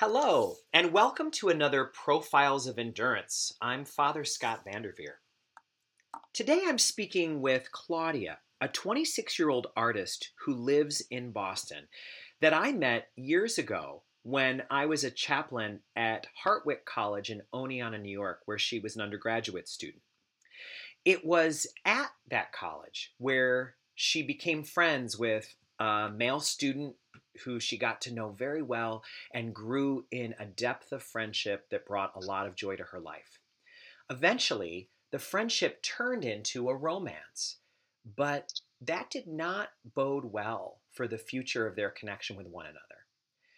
Hello, and welcome to another Profiles of Endurance. I'm Father Scott Vanderveer. Today I'm speaking with Claudia, a 26 year old artist who lives in Boston that I met years ago when I was a chaplain at Hartwick College in Oneonta, New York, where she was an undergraduate student. It was at that college where she became friends with a male student who she got to know very well and grew in a depth of friendship that brought a lot of joy to her life. Eventually, the friendship turned into a romance, but that did not bode well for the future of their connection with one another.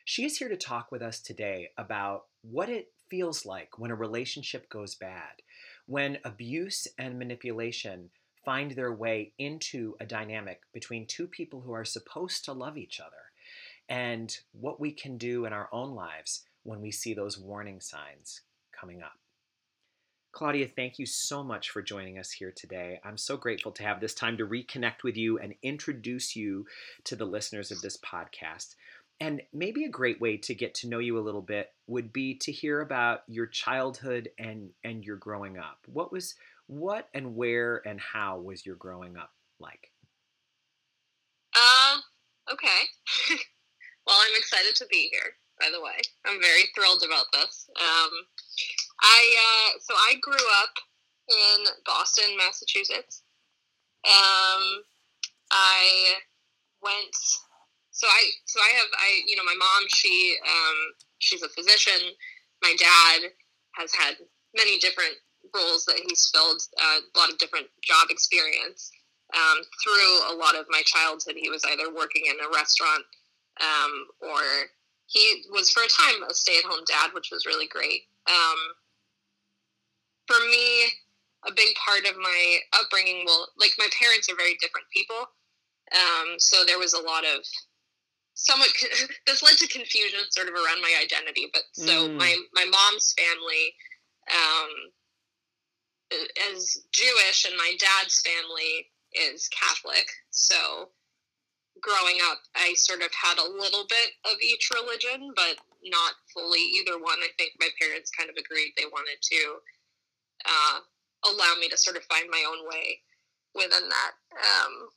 She is here to talk with us today about what it feels like when a relationship goes bad, when abuse and manipulation find their way into a dynamic between two people who are supposed to love each other and what we can do in our own lives when we see those warning signs coming up. Claudia, thank you so much for joining us here today. I'm so grateful to have this time to reconnect with you and introduce you to the listeners of this podcast. And maybe a great way to get to know you a little bit would be to hear about your childhood and and your growing up. What was what and where and how was your growing up like? Um, okay. Well, I'm excited to be here. By the way, I'm very thrilled about this. Um, I uh, so I grew up in Boston, Massachusetts. Um, I went. So I so I have I you know my mom she um, she's a physician. My dad has had many different roles that he's filled, uh, a lot of different job experience. Um, through a lot of my childhood, he was either working in a restaurant um, or he was for a time a stay-at-home dad, which was really great. Um, for me, a big part of my upbringing, well, like my parents are very different people, um, so there was a lot of somewhat this led to confusion sort of around my identity. But so mm. my my mom's family um, is Jewish, and my dad's family is Catholic, so growing up, I sort of had a little bit of each religion, but not fully either one. I think my parents kind of agreed they wanted to uh, allow me to sort of find my own way within that. Um,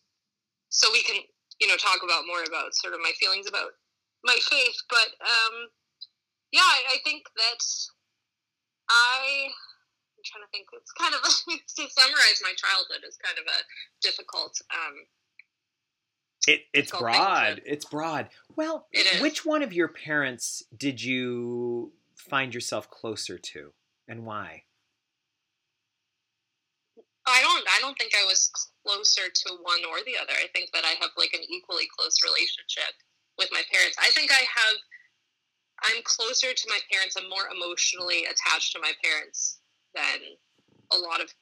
so we can, you know, talk about more about sort of my feelings about my faith. But um, yeah, I, I think that I I'm trying to think. It's kind of to summarize my childhood is kind of a difficult um, it, it's broad. It's broad. Well, which one of your parents did you find yourself closer to, and why? I don't. I don't think I was closer to one or the other. I think that I have like an equally close relationship with my parents. I think I have. I'm closer to my parents. I'm more emotionally attached to my parents than a lot of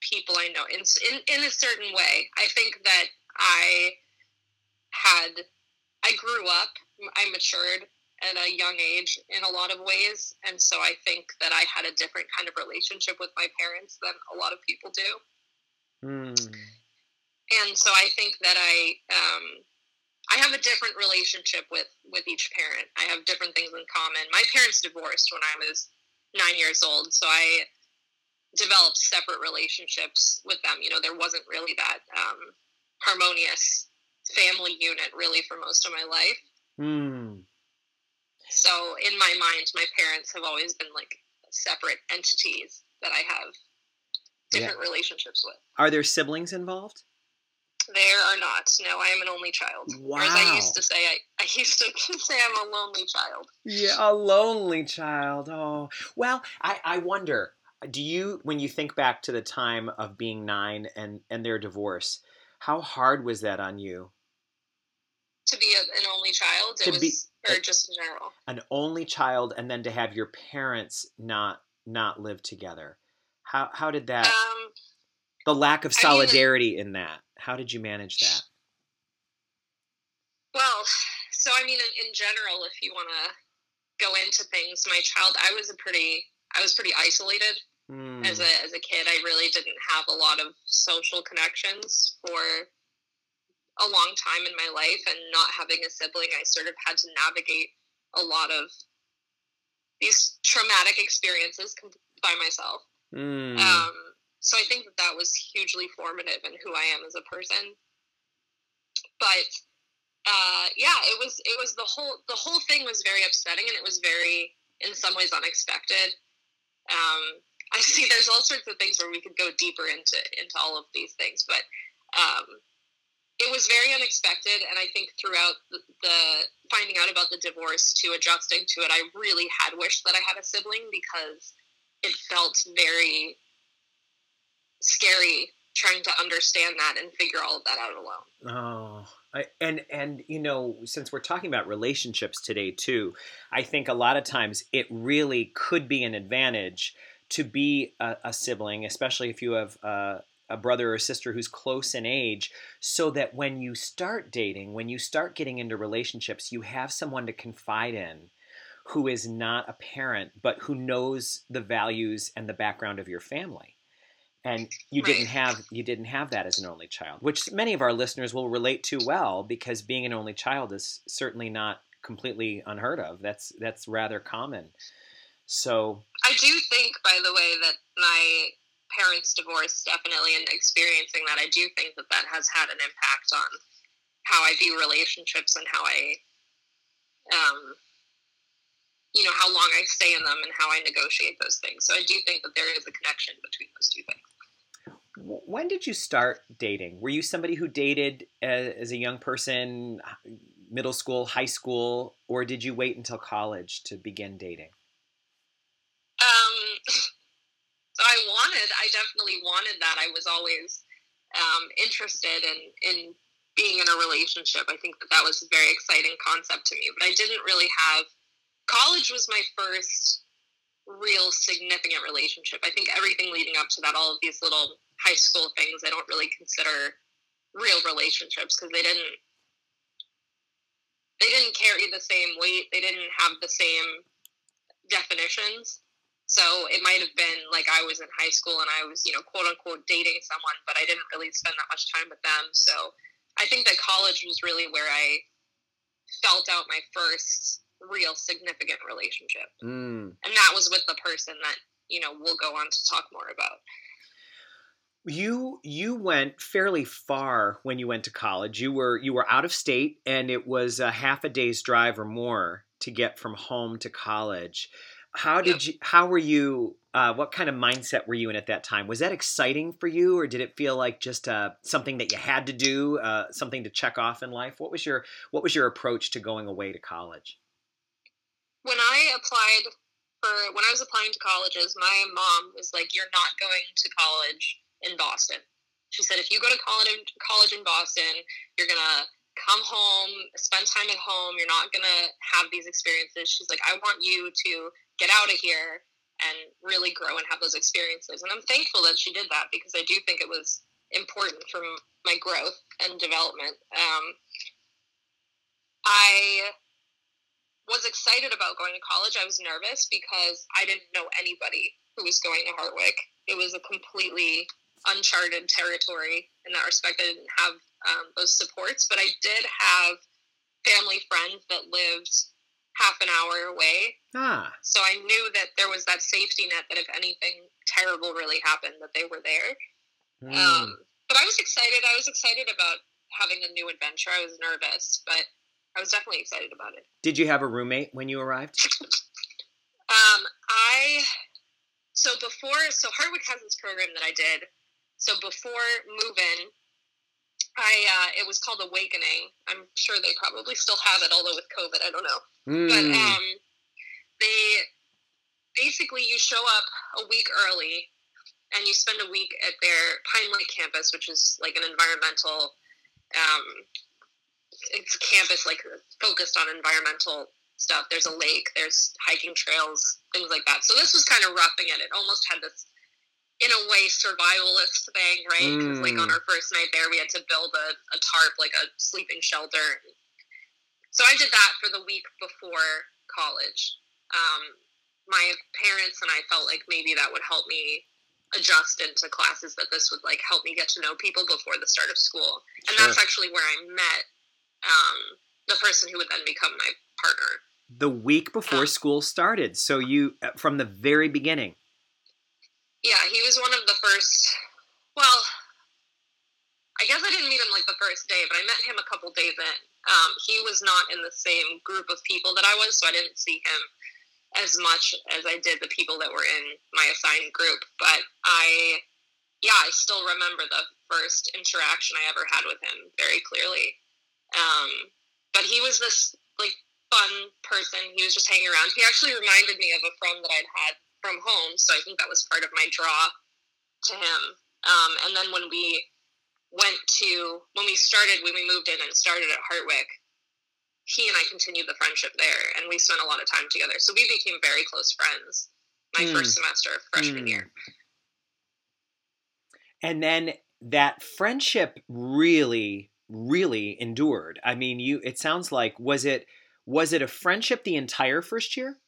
people I know. In in, in a certain way, I think that I had I grew up, I matured at a young age in a lot of ways, and so I think that I had a different kind of relationship with my parents than a lot of people do. Mm. And so I think that I um, I have a different relationship with with each parent. I have different things in common. My parents divorced when I was nine years old, so I developed separate relationships with them. You know, there wasn't really that um, harmonious family unit really for most of my life. Mm. So in my mind, my parents have always been like separate entities that I have different yeah. relationships with. Are there siblings involved? There are not. No, I am an only child. Wow. Or as I used to say, I, I used to say I'm a lonely child. Yeah, a lonely child. Oh, well, I, I wonder. Do you, when you think back to the time of being nine and and their divorce, how hard was that on you? To be a, an only child. To it be, or a, just in general. An only child, and then to have your parents not not live together. How how did that? Um, the lack of solidarity I mean, in that. How did you manage that? Well, so I mean, in, in general, if you want to go into things, my child, I was a pretty, I was pretty isolated mm. as a as a kid. I really didn't have a lot of social connections for a long time in my life and not having a sibling, I sort of had to navigate a lot of these traumatic experiences by myself. Mm. Um, so I think that that was hugely formative in who I am as a person. But uh, yeah, it was it was the whole the whole thing was very upsetting and it was very in some ways unexpected. Um, I see there's all sorts of things where we could go deeper into into all of these things, but um, it was very unexpected. And I think throughout the, finding out about the divorce to adjusting to it, I really had wished that I had a sibling because it felt very scary trying to understand that and figure all of that out alone. Oh, I, and and you know, since we're talking about relationships today too, I think a lot of times it really could be an advantage to be a, a sibling, especially if you have a, a brother or sister who's close in age, so that when you start dating, when you start getting into relationships, you have someone to confide in who is not a parent, but who knows the values and the background of your family. And you right. didn't have you didn't have that as an only child, which many of our listeners will relate to well because being an only child is certainly not completely unheard of. That's that's rather common. So I do think, by the way, that my parents' divorce definitely, and experiencing that, I do think that that has had an impact on how I view relationships and how I, um, you know, how long I stay in them and how I negotiate those things. So I do think that there is a connection between those two things. When did you start dating? Were you somebody who dated as, as a young person, middle school, high school, or did you wait until college to begin dating? Um, so I wanted, I definitely wanted that. I was always um, interested in in being in a relationship. I think that that was a very exciting concept to me. But I didn't really have. College was my first real significant relationship. I think everything leading up to that, all of these little high school things, I don't really consider real relationships because they didn't they didn't carry the same weight. They didn't have the same definitions. So it might have been like I was in high school and I was, you know, quote unquote dating someone, but I didn't really spend that much time with them. So I think that college was really where I felt out my first real significant relationship. Mm. And that was with the person that, you know, we'll go on to talk more about. You you went fairly far when you went to college. You were you were out of state and it was a half a day's drive or more to get from home to college. How did you? How were you? Uh, what kind of mindset were you in at that time? Was that exciting for you, or did it feel like just uh, something that you had to do, uh, something to check off in life? What was your What was your approach to going away to college? When I applied for when I was applying to colleges, my mom was like, "You're not going to college in Boston." She said, "If you go to college college in Boston, you're gonna come home, spend time at home. You're not gonna have these experiences." She's like, "I want you to get out of here and really grow and have those experiences. And I'm thankful that she did that because I do think it was important for my growth and development. Um, I was excited about going to college. I was nervous because I didn't know anybody who was going to Hartwick. It was a completely uncharted territory in that respect. I didn't have um, those supports, but I did have family friends that lived half an hour away. Ah. So I knew that there was that safety net that if anything terrible really happened, that they were there. Mm. Um, but I was excited. I was excited about having a new adventure. I was nervous, but I was definitely excited about it. Did you have a roommate when you arrived? um, I so before so Hartwick has this program that I did. So before move-in, I uh, it was called Awakening. I'm sure they probably still have it, although with COVID, I don't know. Mm. But um, they basically you show up a week early, and you spend a week at their Pine Lake campus, which is like an environmental. Um, it's a campus like focused on environmental stuff. There's a lake, there's hiking trails, things like that. So this was kind of roughing it. It almost had this in a way survivalist thing, right? Because mm. like on mm. our first night there, we had to build a, a tarp, like a sleeping shelter. So I did that for the week before college. Um, my parents and I felt like maybe that would help me adjust into classes that this would like help me get to know people before the start of school and sure. that's actually where i met um, the person who would then become my partner the week before school started. So you uh, from the very beginning. Yeah, he was one of the first. Well, I guess I didn't meet him like the first day, but I met him a couple days in. Um, he was not in the same group of people that I was, so I didn't see him as much as I did the people that were in my assigned group. But I, yeah, I still remember the first interaction I ever had with him very clearly. Um, but he was this like fun person. He was just hanging around. He actually reminded me of a friend that I'd had from home, so I think that was part of my draw to him. Um, and then when we went to when we started when we moved in and started at Hartwick, he and I continued the friendship there, and we spent a lot of time together. So we became very close friends my mm. first semester of freshman mm. year. And then that friendship really, really endured. I mean, you. It sounds like was it was it a friendship the entire first year?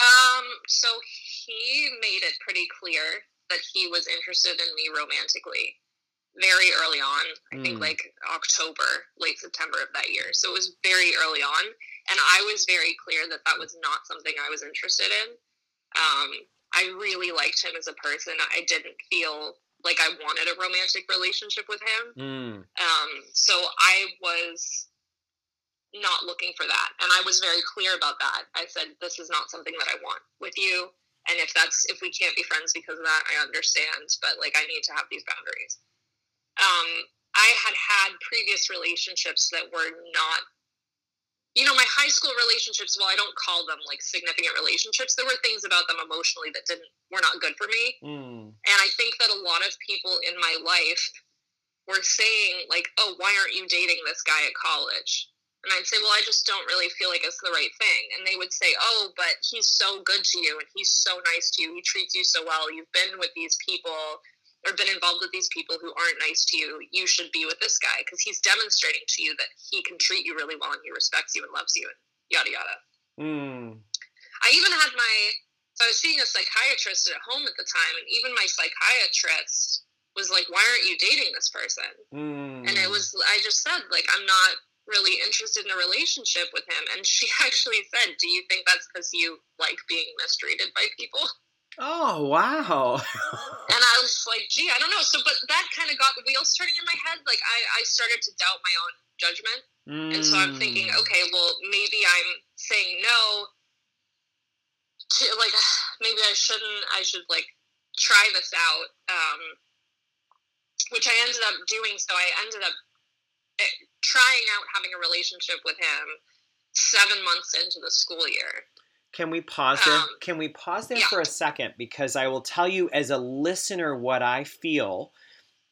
Um. So he made it pretty clear that he was interested in me romantically very early on. I mm. think like October, late September of that year. So it was very early on, and I was very clear that that was not something I was interested in. Um, I really liked him as a person. I didn't feel like I wanted a romantic relationship with him. Mm. Um, so I was not looking for that, and I was very clear about that. I said, "This is not something that I want with you." And if that's if we can't be friends because of that, I understand. But like, I need to have these boundaries um, I had had previous relationships that were not, you know, my high school relationships. Well, I don't call them like significant relationships. There were things about them emotionally that didn't were not good for me. Mm. And I think that a lot of people in my life were saying like, "Oh, why aren't you dating this guy at college?" And I'd say, well, I just don't really feel like it's the right thing. And they would say, oh, but he's so good to you and he's so nice to you. He treats you so well. You've been with these people or been involved with these people who aren't nice to you, you should be with this guy because he's demonstrating to you that he can treat you really well and he respects you and loves you and yada yada. Mm. I even had my so I was seeing a psychiatrist at home at the time, and even my psychiatrist was like, "Why aren't you dating this person?" Mm. And it was I just said like I'm not really interested in a relationship with him, and she actually said, "Do you think that's because you like being mistreated by people?" Oh wow! and I was like, "Gee, I don't know." So, but that kind of got the wheels turning in my head. Like, I I started to doubt my own judgment, mm. and so I'm thinking, mm. okay, well, maybe I'm saying no to like maybe I shouldn't. I should like try this out, um, which I ended up doing. So I ended up trying out having a relationship with him seven months into the school year. Can we pause there? Um, Can we pause there yeah. for a second? Because I will tell you as a listener what I feel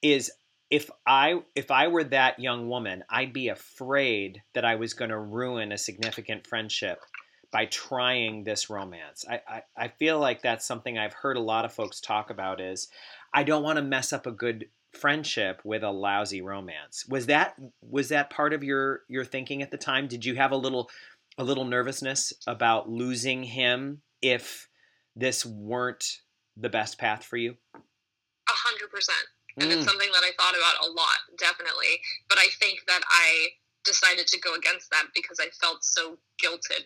is if I if I were that young woman, I'd be afraid that I was going to ruin a significant friendship by trying this romance. I, I, I feel like that's something I've heard a lot of folks talk about is I don't want to mess up a good friendship with a lousy romance. Was that was that part of your your thinking at the time? Did you have a little a little nervousness about losing him if this weren't the best path for you? A hundred percent. And mm. it's something that I thought about a lot, definitely. But I think that I decided to go against that because I felt so guilted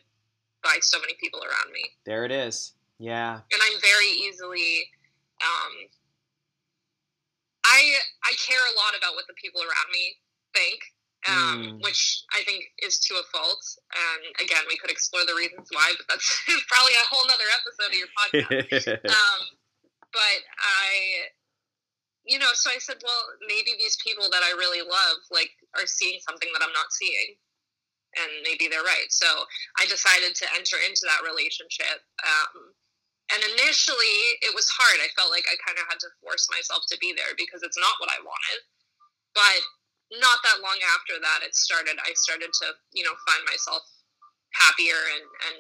by so many people around me. There it is. Yeah. And I'm very easily um I I care a lot about what the people around me think um, mm. which I think is to a fault. And again, we could explore the reasons why, but that's probably a whole nother episode of your podcast. um, but I, you know, so I said, well, maybe these people that I really love, like, are seeing something that I'm not seeing. And maybe they're right. So I decided to enter into that relationship. Um, and initially, it was hard. I felt like I kind of had to force myself to be there because it's not what I wanted. But not that long after that it started i started to you know find myself happier and and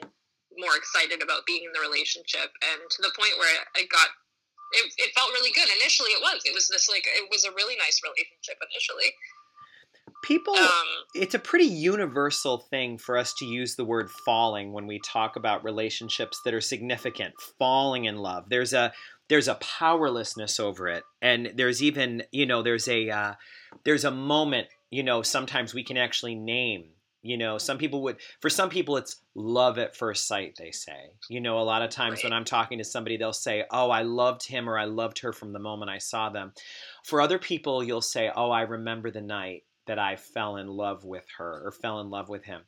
more excited about being in the relationship and to the point where i got it, it felt really good initially it was it was this like it was a really nice relationship initially people um, it's a pretty universal thing for us to use the word falling when we talk about relationships that are significant falling in love there's a there's a powerlessness over it and there's even you know there's a uh, there's a moment you know sometimes we can actually name You know, some people would, for some people, it's love at first sight, they say. You know, a lot of times Right. when I'm talking to somebody, they'll say, Oh, I loved him or I loved her from the moment I saw them. For other people, you'll say, Oh, I remember the night that I fell in love with her or fell in love with him.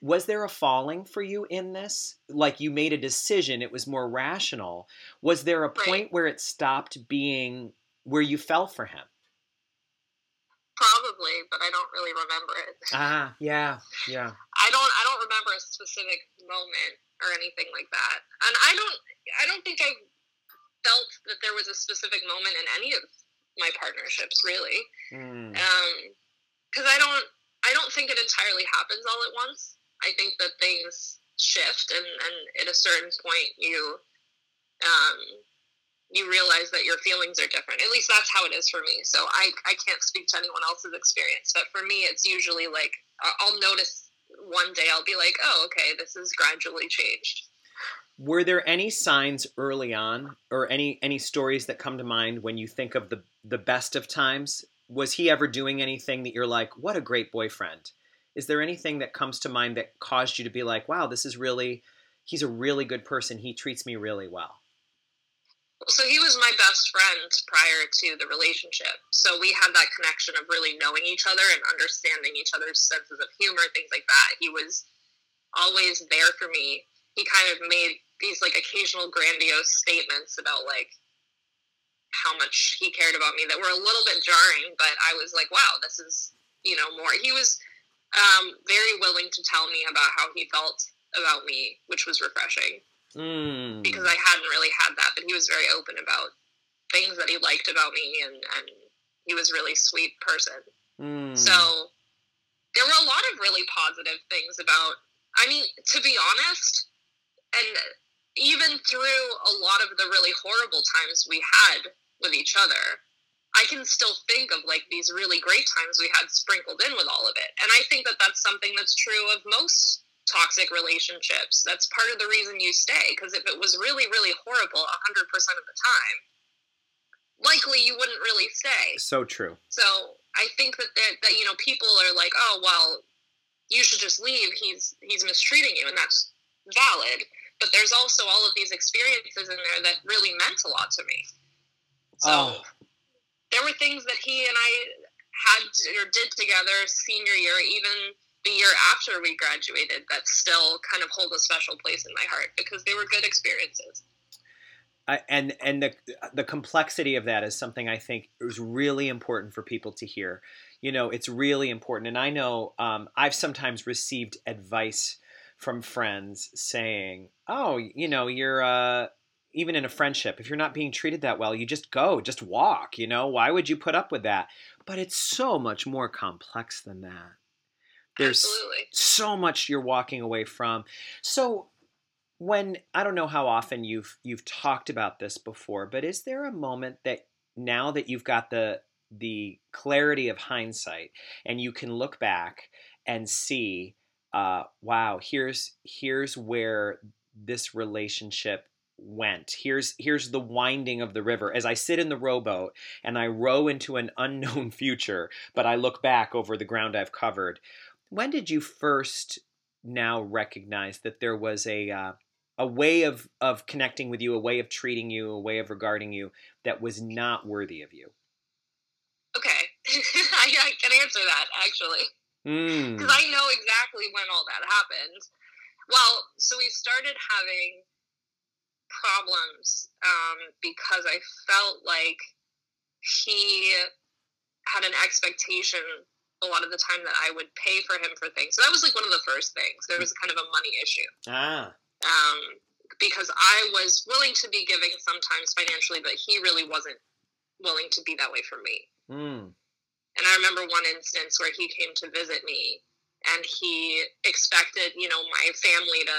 Was there a falling for you in this? Like you made a decision, it was more rational. Was there a Right. point where it stopped being where you fell for him? Probably, but I don't really remember it. Ah, yeah, yeah. I don't I don't remember a specific moment or anything like that. And I don't I don't think I felt that there was a specific moment in any of my partnerships really. Mm. Um cuz I don't I don't think it entirely happens all at once. I think that things shift and and at a certain point you um you realize that your feelings are different. At least that's how it is for me. So I, I can't speak to anyone else's experience, but for me, it's usually like I- I'll notice one day I'll be like, oh, okay, this has gradually changed. Were there any signs early on, or any any stories that come to mind when you think of the the best of times? Was he ever doing anything that you're like, what a great boyfriend? Is there anything that comes to mind that caused you to be like, wow, this is really, he's a really good person. He treats me really well. So he was my best friend prior to the relationship. So we had that connection of really knowing each other and understanding each other's senses of humor, things like that. He was always there for me. He kind of made these like occasional grandiose statements about like how much he cared about me that were a little bit jarring, but I was like, wow, this is, you know, more. He was um, very willing to tell me about how he felt about me, which was refreshing Mm. because I hadn't really had that. But he was very open about things that he liked about me, and and he was a really sweet person. Mm. So there were a lot of really positive things about. I mean, to be honest, and even through a lot of the really horrible times we had with each other, I can still think of like these really great times we had sprinkled in with all of it. And I think that that's something that's true of most toxic relationships. That's part of the reason you stay. Because if it was really, really horrible 100% of the time, likely you wouldn't really stay. so true. So I think that that, that you know people are like, oh well, you should just leave. He's he's mistreating you, and that's valid. But there's also all of these experiences in there that really meant a lot to me. So Oh. there were things that he and I had or did together senior year, even the year after we graduated, that still kind of hold a special place in my heart because they were good experiences. I, and and the the complexity of that is something I think is really important for people to hear. You know, it's really important, and I know um, I've sometimes received advice from friends saying, "Oh, you know, you're uh, even in a friendship, if you're not being treated that well, you just go, just walk. You know, why would you put up with that?" But it's so much more complex than that. There's Absolutely. so much you're walking away from. So when I don't know how often you've you've talked about this before, but is there a moment that now that you've got the the clarity of hindsight and you can look back and see uh, wow here's here's where this relationship went here's here's the winding of the river as i sit in the rowboat and i row into an unknown future but i look back over the ground i've covered when did you first now recognize that there was a uh, a way of of connecting with you, a way of treating you, a way of regarding you that was not worthy of you? Okay, I, I can answer that actually. Mm. because I know exactly when all that happened. Well, so we started having problems um, because I felt like he had an expectation a lot of the time that I would pay for him for things. So that was like one of the first things. There was kind of a money issue Ah, um, because I was willing to be giving sometimes financially, but he really wasn't willing to be that way for me. mm. And I remember one instance where he came to visit me and he expected, you know, my family to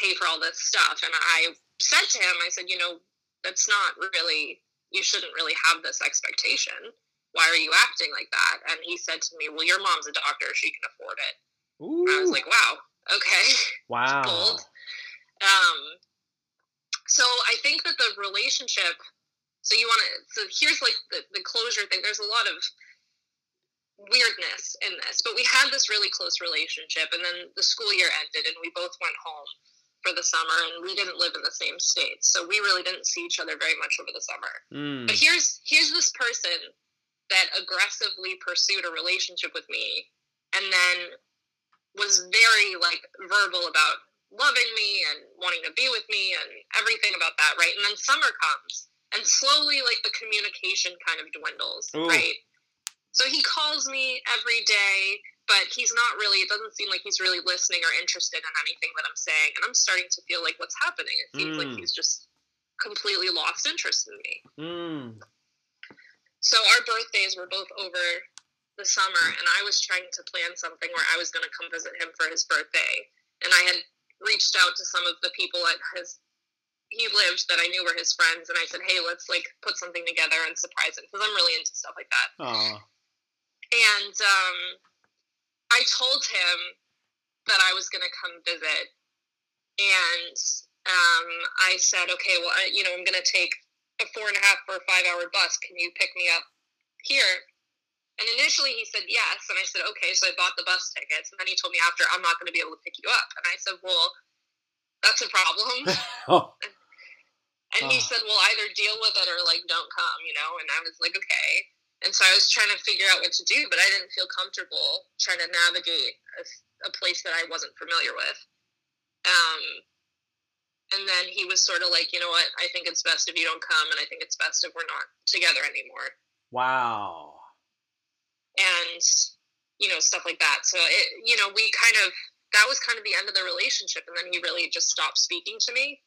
pay for all this stuff. And I said to him, I said, you know, that's not really, you shouldn't really have this expectation. Why are you acting like that? And he said to me, well, your mom's a doctor. She can afford it. I was like, wow, okay. wow. bold. Um, so I think that the relationship. So you want to. So here's like the the closure thing. There's a lot of weirdness in this, but we had this really close relationship, and then the school year ended, and we both went home for the summer, and we didn't live in the same state, so we really didn't see each other very much over the summer. Mm. But here's here's this person that aggressively pursued a relationship with me, and then was very like verbal about loving me and wanting to be with me and everything about that, right? And then summer comes, and slowly like the communication kind of dwindles, Ooh. right? So he calls me every day, but he's not really, it doesn't seem like he's really listening or interested in anything that I'm saying. And I'm starting to feel like what's happening. It seems like Mm. he's just completely lost interest in me. Mm. So our birthdays were both over the summer, and I was trying to plan something where I was going to come visit him for his birthday. And I had reached out to some of the people at his he lived that I knew were his friends, and I said, "Hey, let's like put something together and surprise him because I'm really into stuff like that." Aw. And um, I told him that I was going to come visit, and um, I said, "Okay, well, I, you know, I'm going to take a four and a half or five hour bus. Can you pick me up here?" And initially he said yes, and I said okay. So I bought the bus tickets, and then he told me after, "I'm not going to be able to pick you up." And I said, "Well, that's a problem." oh. And he Oh. said, "Well, either deal with it or like don't come," you know. And I was like, "Okay." And so I was trying to figure out what to do, but I didn't feel comfortable trying to navigate a, a place that I wasn't familiar with. Um, and then he was sort of like, "You know what? I think it's best if you don't come, and I think it's best if we're not together anymore." Wow. and you know stuff like that so it you know we kind of that was kind of the end of the relationship and then he really just stopped speaking to me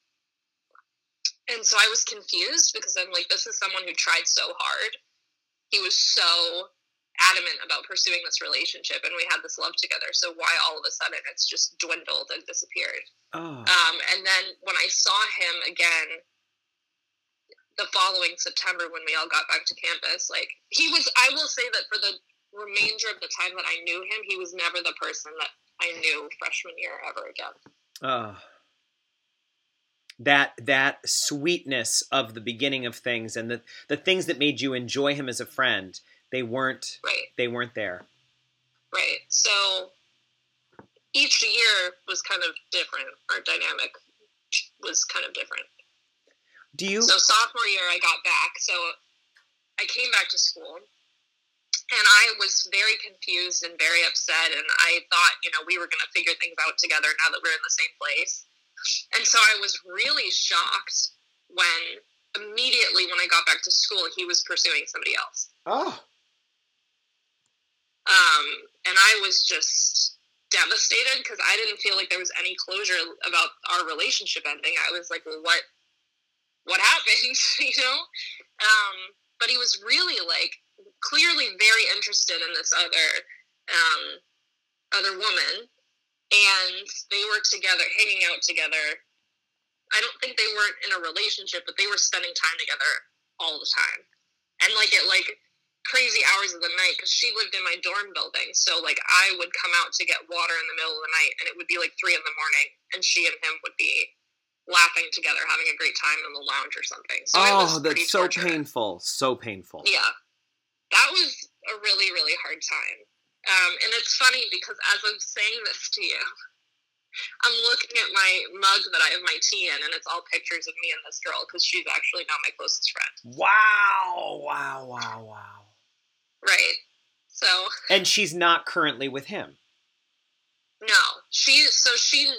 and so i was confused because i'm like this is someone who tried so hard he was so adamant about pursuing this relationship and we had this love together so why all of a sudden it's just dwindled and disappeared Oh. um, and then when I saw him again the following September when we all got back to campus, like he was, I will say that for the remainder of the time that I knew him, he was never the person that I knew freshman year ever again. Oh. That that sweetness of the beginning of things and the the things that made you enjoy him as a friend, they weren't Right, they weren't there. right. So each year was kind of different. Our dynamic was kind of different. Do you So sophomore year, I got back. So I came back to school, and I was very confused and very upset. And I thought, you know, we were going to figure things out together now that we're in the same place. And so I was really shocked when immediately when I got back to school, he was pursuing somebody else. Oh. Um, and I was just devastated because I didn't feel like there was any closure about our relationship ending. I was like, well, what, what happened? you know? Um, but he was really like clearly very interested in this other, um, other woman, and they were together, hanging out together. I don't think they weren't in a relationship, but they were spending time together all the time, and like at like crazy hours of the night because she lived in my dorm building. So like I would come out to get water in the middle of the night, and it would be like three in the morning, and she and him would be laughing together, having a great time in the lounge or something. So Oh, that's so torturous. painful. So painful. Yeah, that was a really really hard time. Um, and it's funny because as I'm saying this to you, I'm looking at my mug that I have my tea in, and it's all pictures of me and this girl because she's actually not my closest friend. Wow. Wow. Wow. Wow. Right. So And she's not currently with him. no, she so she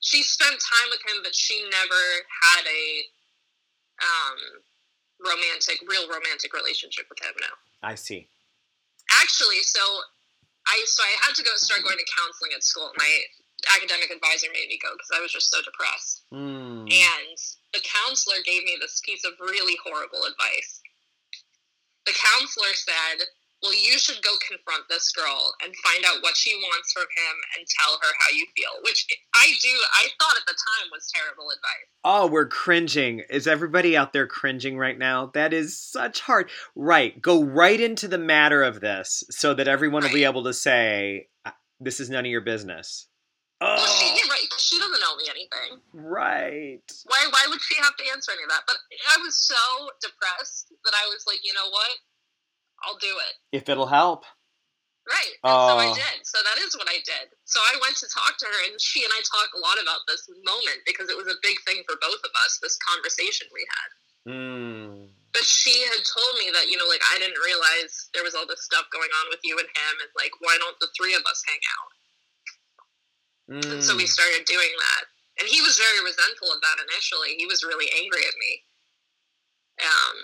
she spent time with him, but she never had a um, romantic, real romantic relationship with him. No. I see. actually so i so i had to go start going to counseling at school. My academic advisor made me go because i was just so depressed. Mm. and the counselor gave me this piece of really horrible advice. The counselor said well you should go confront this girl and find out what she wants from him and tell her how you feel which i do i thought at the time was terrible advice Oh, we're cringing. Is everybody out there cringing right now? That is such hard. Right. Go right into the matter of this so that everyone will be able to say, "Uh, this is none of your business. well Oh, she did right she doesn't owe me anything right. why why would she have to answer any of that? But I was so depressed that I was like, you know what? I'll do it. If it'll help. Right. Oh. so I did. So that is what I did. So I went to talk to her, and she and I talk a lot about this moment because it was a big thing for both of us, this conversation we had. Mm. But she had told me that, you know, like, I didn't realize there was all this stuff going on with you and him, and, like, why don't the three of us hang out? Mm. And so we mm. started doing that. And he was very resentful of that initially. He was really angry at me. Um,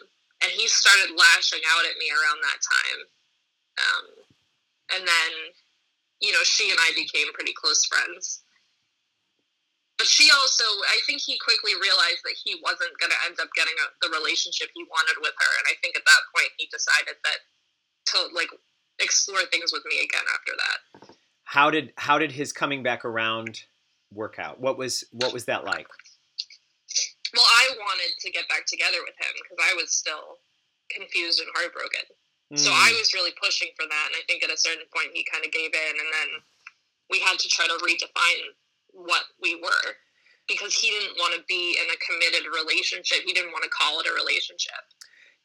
and he started lashing out at me around that time. Um, and then, you know, she and I became pretty close friends. But she also, I think he quickly realized that he wasn't going to end up getting a, the relationship he wanted with her. And I think at that point he decided that to like explore things with me again after that. How did how did his coming back around work out? What was what was that like? Well, I wanted to get back together with him because I was still confused and heartbroken. Mm. So I hmm. was really pushing for that, and I think at a certain point he kind of gave in, and then we had to try to redefine what we were because he didn't want to be in a committed relationship. He didn't want to call it a relationship.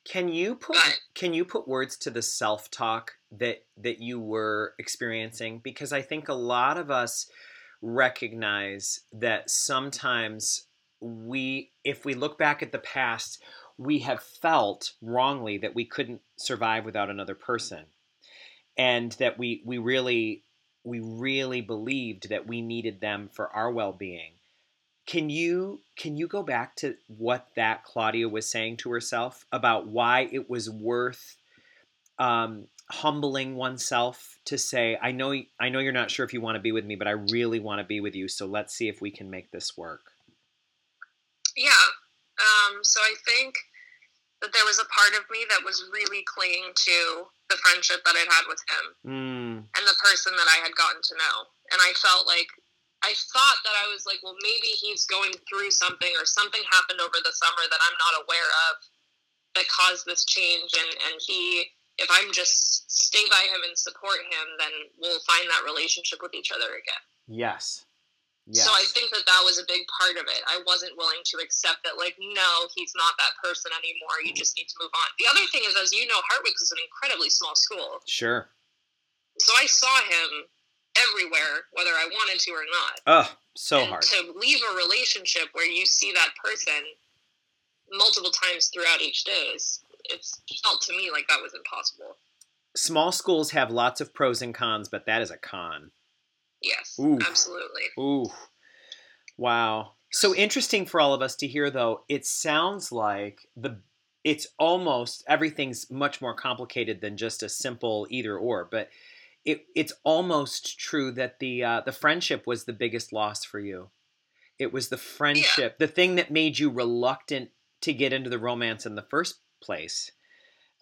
Can you put but, can you put words to the self talk that that you were experiencing? Because I think a lot of us recognize that sometimes we if we look back at the past we have felt wrongly that we couldn't survive without another person. And that we we really we really believed that we needed them for our well-being. Can you can you go back to what that claudia was saying to herself about why it was worth um, humbling oneself to say i know i know you're not sure if you want to be with me but i really want to be with you so let's see if we can make this work yeah um, so i think that there was a part of me that was really clinging to the friendship that I'd had with him mm. and the person that I had gotten to know. And I felt like I thought that I was like, well, maybe he's going through something or something happened over the summer that I'm not aware of that caused this change. And, and he, if I'm just stay by him and support him, then we'll find that relationship with each other again. Yes. Yes. So I think that that was a big part of it. I wasn't willing to accept that, like, no, he's not that person anymore. You just need to move on. The other thing is, as you know, Hartwick is an incredibly small school. Sure. So I saw him everywhere, whether I wanted to or not. Oh, so and hard. To leave a relationship where you see that person multiple times throughout each day is, it's felt to me like that was impossible. Small schools have lots of pros and cons, but that is a con. Yes, Ooh. absolutely. Ooh. Wow. So interesting for all of us to hear though. It sounds like the it's almost everything's much more complicated than just a simple either or, but it it's almost true that the uh, the friendship was the biggest loss for you. It was the friendship, yeah. the thing that made you reluctant to get into the romance in the first place.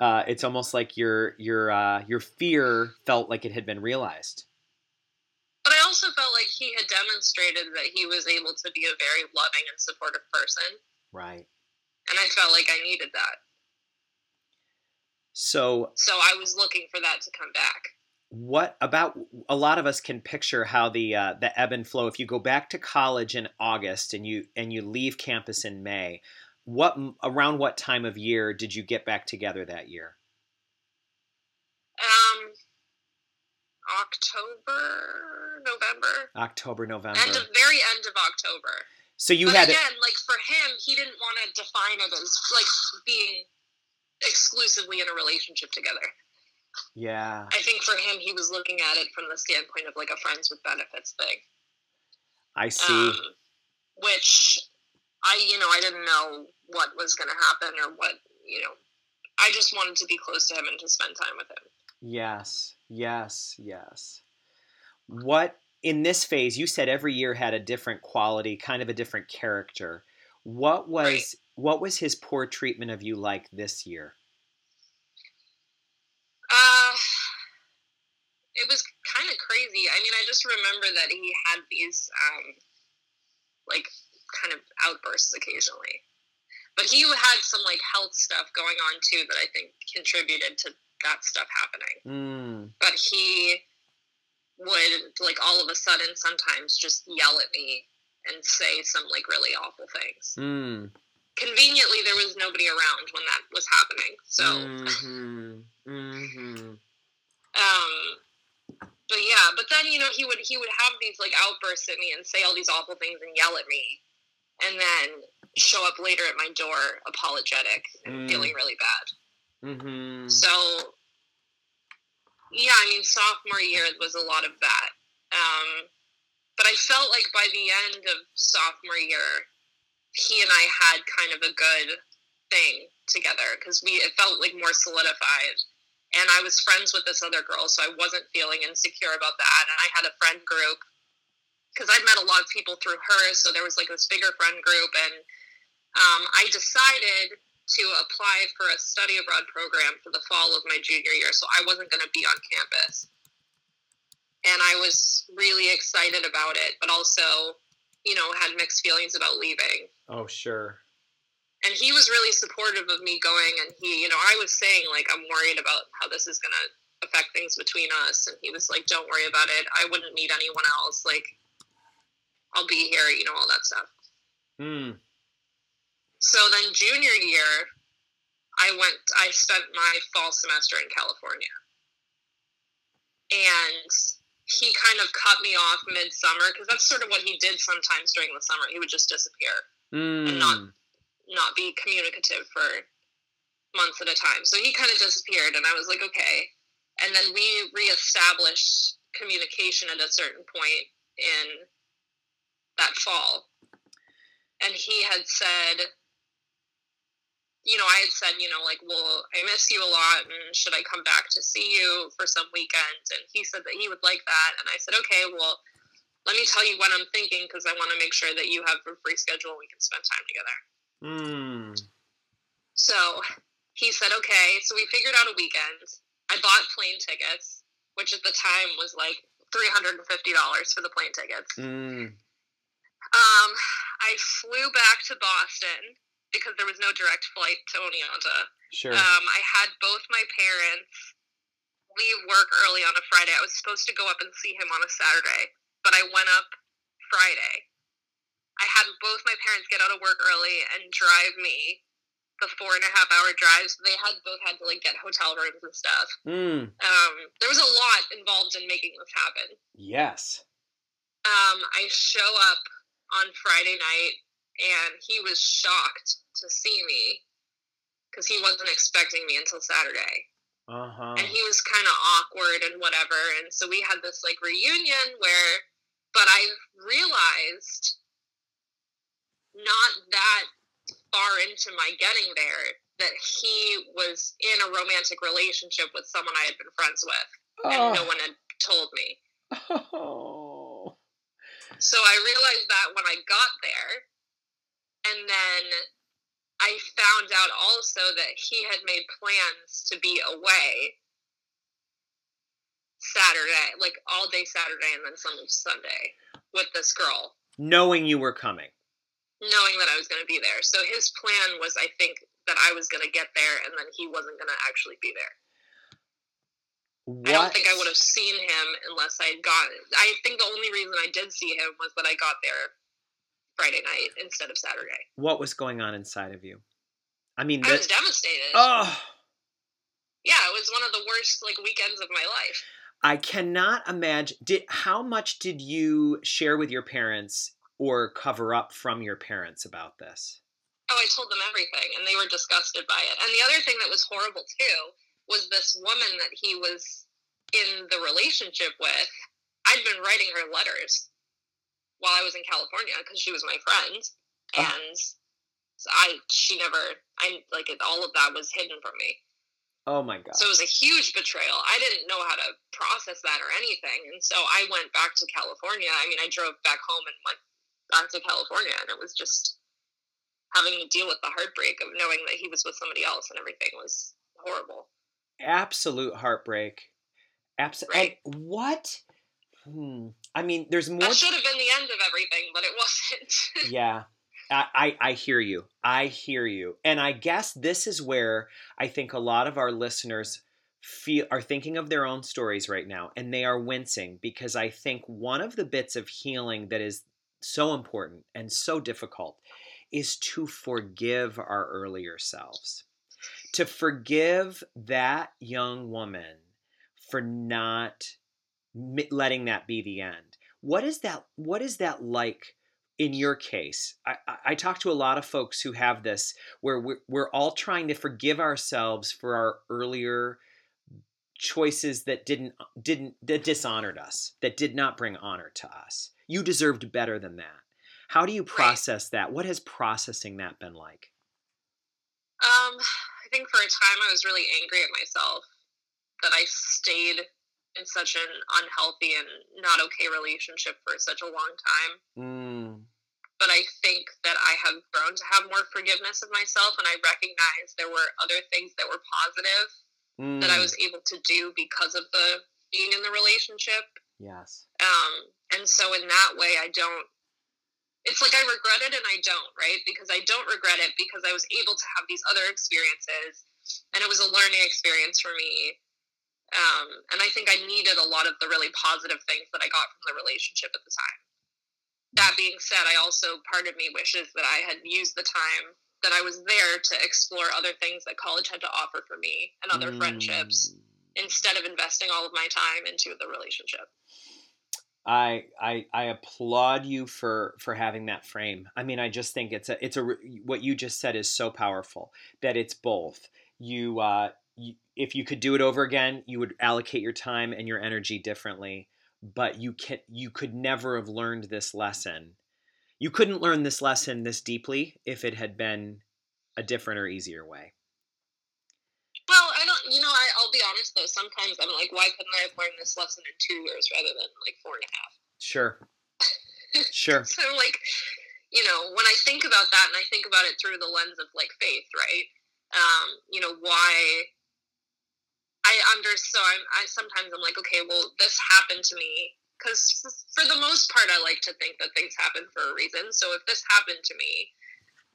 Uh, it's almost like your your uh, your fear felt like it had been realized. Also felt like he had demonstrated that he was able to be a very loving and supportive person. Right. And I felt like I needed that. So So I was looking for that to come back. What about a lot of us can picture how the uh, the ebb and flow if you go back to college in August and you and you leave campus in May what around what time of year did you get back together that year? Um October, November. October, November. End of very end of October. So you but had again, like for him, he didn't want to define it as like being exclusively in a relationship together. Yeah. I think for him, he was looking at it from the standpoint of like a friends with benefits thing. I see. Um, which I, you know, I didn't know what was going to happen or what, you know, I just wanted to be close to him and to spend time with him. Yes, yes, yes. What in this phase you said every year had a different quality, kind of a different character. What was right. what was his poor treatment of you like this year? Uh it was kind of crazy. I mean, I just remember that he had these um like kind of outbursts occasionally. But he had some like health stuff going on too that I think contributed to that stuff happening. Mm. But he would like all of a sudden sometimes just yell at me and say some like really awful things. Mm. Conveniently, there was nobody around when that was happening, so. Mm-hmm. Mm-hmm. Um, but yeah, but then you know he would he would have these like outbursts at me and say all these awful things and yell at me, and then show up later at my door apologetic and Mm. feeling really bad. Mm-hmm. So yeah, I mean sophomore year was a lot of that. Um, but I felt like by the end of sophomore year, he and I had kind of a good thing together because we it felt like more solidified. And I was friends with this other girl, so I wasn't feeling insecure about that. And I had a friend group because I'd met a lot of people through her, so there was like this bigger friend group. And um, I decided to apply for a study abroad program for the fall of my junior year, so I wasn't going to be on campus. And I was really excited about it, but also, you know, had mixed feelings about leaving. Oh, sure. And he was really supportive of me going, and he, you know, I was saying, like, I'm worried about how this is going to affect things between us. And he was like, don't worry about it. I wouldn't meet anyone else. Like, I'll be here, you know, all that stuff. Mm. So then junior year, I went. I spent my fall semester in California, and he kind of cut me off midsummer because that's sort of what he did sometimes during the summer. He would just disappear, Mm. not- not be communicative for months at a time. So he kind of disappeared, and I was like, okay. And then we reestablished communication at a certain point in that fall. And he had said, you know, I had said, you know, like, well, I miss you a lot, and should I come back to see you for some weekend? And he said that he would like that. And I said, okay, well, let me tell you what I'm thinking because I want to make sure that you have a free schedule and we can spend time together. Mm. So he said, okay. So we figured out a weekend. I bought plane tickets, which at the time was like $350 for the plane tickets. Mm. Um, I flew back to Boston because there was no direct flight to Oneonta. Sure. Um, I had both my parents leave work early on a Friday. I was supposed to go up and see him on a Saturday, but I went up Friday. I had both my parents get out of work early and drive me the four and a half hour drive. So they had both had to like get hotel rooms and stuff. mm. Um, there was a lot involved in making this happen. Yes. Um, I show up on Friday night and he was shocked to see me because he wasn't expecting me until Saturday. Uh huh. And he was kind of awkward and whatever. And so we had this like reunion where, but I realized not that far into my getting there that he was in a romantic relationship with someone I had been friends with and no one had told me. Oh. So I realized that when I got there, and then I found out also that he had made plans to be away Saturday, like all day Saturday and then some Sunday with this girl, Knowing you were coming. knowing that I was going to be there. So his plan was, I think, that I was going to get there and then he wasn't going to actually be there. What? I don't think I would have seen him unless I had gone. I think the only reason I did see him was that I got there Friday night instead of Saturday. What was going on inside of you? I mean, I was devastated. oh, Yeah, it was one of the worst like weekends of my life. I cannot imagine. Did how much did you share with your parents or cover up from your parents about this? Oh, I told them everything, and they were disgusted by it. And the other thing that was horrible too was this woman that he was in the relationship with. I'd been writing her letters while I was in California because she was my friend, Oh. and so I she never I like all of that was hidden from me. Oh my god. So it was a huge betrayal. I didn't know how to process that or anything. And so I went back to California. I mean, I drove back home and went back to California. And it was just having to deal with the heartbreak of knowing that he was with somebody else and everything was horrible. Absolute heartbreak. Absolute. Right. What? Hmm. I mean, there's more. That should have been the end of everything, but it wasn't. yeah I, I i hear you i hear you and i guess this is where i think a lot of our listeners feel are thinking of their own stories right now and they are wincing because i think one of the bits of healing that is so important and so difficult is to forgive our earlier selves to forgive that young woman for not letting that be the end. What is that? What is that like in your case? I, I talk to a lot of folks who have this, where we're, we're all trying to forgive ourselves for our earlier choices that didn't didn't that dishonored us, that did not bring honor to us. You deserved better than that. How do you process right. that? What has processing that been like? Um, I think for a time I was really angry at myself that I stayed in such an unhealthy and not okay relationship for such a long time. Mm. But I think that I have grown to have more forgiveness of myself, and I recognize there were other things that were positive mm. that I mm. was able to do because of the being in the relationship. Yes. Um, and so in that way, I don't. It's like I regret it and I don't, right? Because I don't regret it because I was able to have these other experiences, and it was a learning experience for me um, and I think I needed a lot of the really positive things that I got from the relationship at the time. That being said, I also, part of me wishes that I had used the time that I was there to explore other things that college had to offer for me and other mm. friendships instead of investing all of my time into the relationship. I, I I applaud you for for having that frame. I mean, I just think it's a it's a what you just said is so powerful that it's both. You uh, if you could do it over again, you would allocate your time and your energy differently. But you can you could never have learned this lesson. You couldn't learn this lesson this deeply if it had been a different or easier way. Well, I don't. You know, I, will be honest though. Sometimes I'm like, why couldn't I have learned this lesson in two years rather than like four and a half? Sure. Sure. so like, you know, when I think about that and I think about it through the lens of like faith, right? Um, you know, why I under so I'm, I sometimes I'm like, okay, well, this happened to me because for the most part, I like to think that things happen for a reason. So if this happened to me,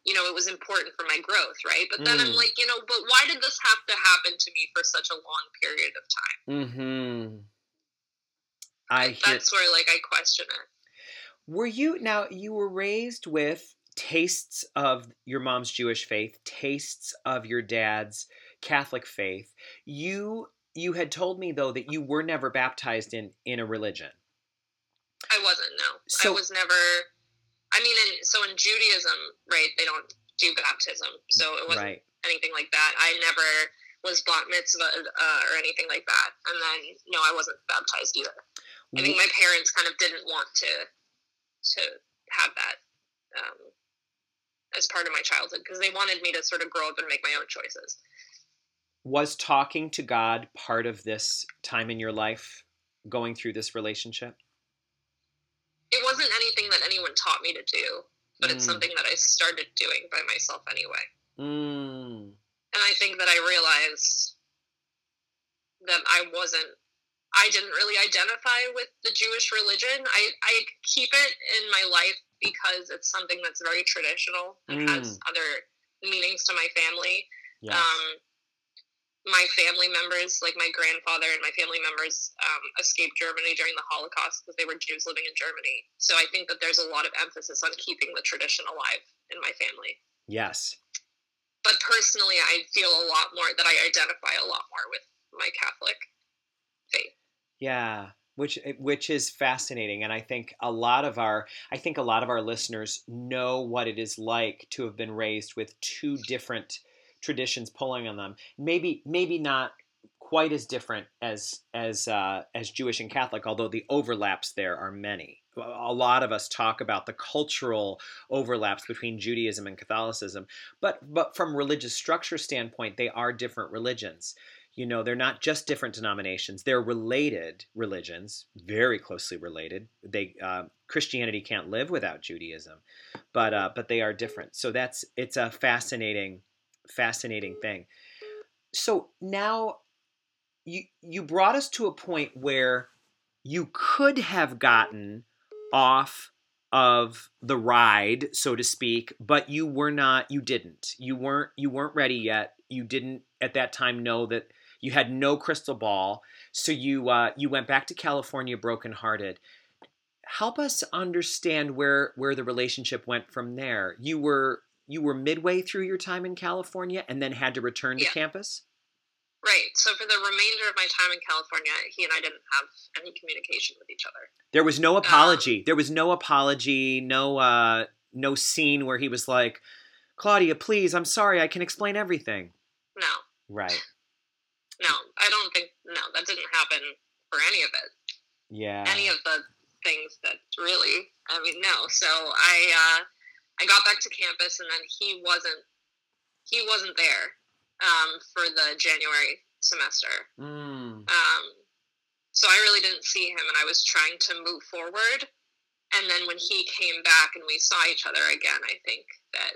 you know, it was important for my growth, right? But then mm. I'm like, you know, but why did this have to happen to me for such a long period of time? Mm-hmm. I that's where like I question it. Were you now you were raised with tastes of your mom's Jewish faith, tastes of your dad's Catholic faith. You you had told me though that you were never baptized in in a religion. I wasn't. No, so, I was never. I mean, in, so in Judaism, right? They don't do baptism, so it wasn't right. anything like that. I never was bat mitzvah uh, or anything like that, and then no, I wasn't baptized either. I think my parents kind of didn't want to to have that um, as part of my childhood because they wanted me to sort of grow up and make my own choices was talking to God part of this time in your life going through this relationship? It wasn't anything that anyone taught me to do, but mm. it's something that I started doing by myself anyway. Mm. And I think that I realized that I wasn't I didn't really identify with the Jewish religion. I, I keep it in my life because it's something that's very traditional and mm. has other meanings to my family. Yes. Um, my family members, like my grandfather and my family members, um, escaped Germany during the Holocaust because they were Jews living in Germany. So I think that there's a lot of emphasis on keeping the tradition alive in my family. Yes. But personally, I feel a lot more that I identify a lot more with my Catholic faith. Yeah, which which is fascinating and i think a lot of our i think a lot of our listeners know what it is like to have been raised with two different traditions pulling on them. Maybe maybe not quite as different as as uh, as Jewish and Catholic, although the overlaps there are many. A lot of us talk about the cultural overlaps between Judaism and Catholicism, but but from religious structure standpoint, they are different religions. You know, they're not just different denominations; they're related religions, very closely related. They uh, Christianity can't live without Judaism, but uh, but they are different. So that's it's a fascinating fascinating thing. So now you you brought us to a point where you could have gotten off of the ride so to speak but you were not you didn't. You weren't you weren't ready yet. You didn't at that time know that you had no crystal ball. So you uh, you went back to california brokenhearted. Help us understand where where the relationship went from there. You were you were midway through your time in California and then had to return to yeah. campus? Right. So for the remainder of my time in California, he and I didn't have any communication with each other. There was no apology. Um, there was no apology. No, uh, no scene where he was like, "Claudia, please, I'm sorry. I can explain everything." No. Right. No, I don't think. No, that didn't happen for any of it. Yeah. Any of the things that really. I mean, no. So I, uh, I got back to campus, and then he wasn't. He wasn't there um, for the January semester. Mm. Um, so I really didn't see him, and I was trying to move forward. And then when he came back and we saw each other again, I think that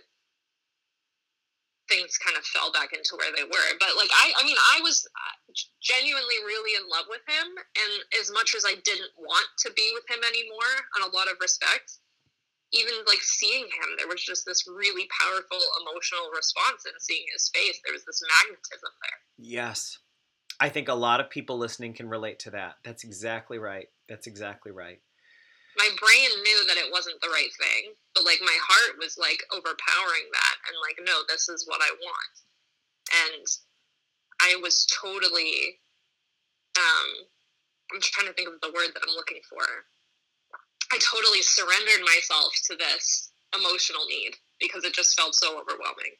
things kind of fell back into where they were. But like I, I mean, I was uh, genuinely really in love with him, and as much as I didn't want to be with him anymore, on a lot of respects, even like seeing him, there was just this really powerful emotional response in seeing his face. There was this magnetism there. Yes. I think a lot of people listening can relate to that. That's exactly right. That's exactly right. My brain knew that it wasn't the right thing, but like my heart was like overpowering that and like, no, this is what I want. And I was totally, um, I'm trying to think of the word that I'm looking for I totally surrendered myself to this emotional need because it just felt so overwhelming.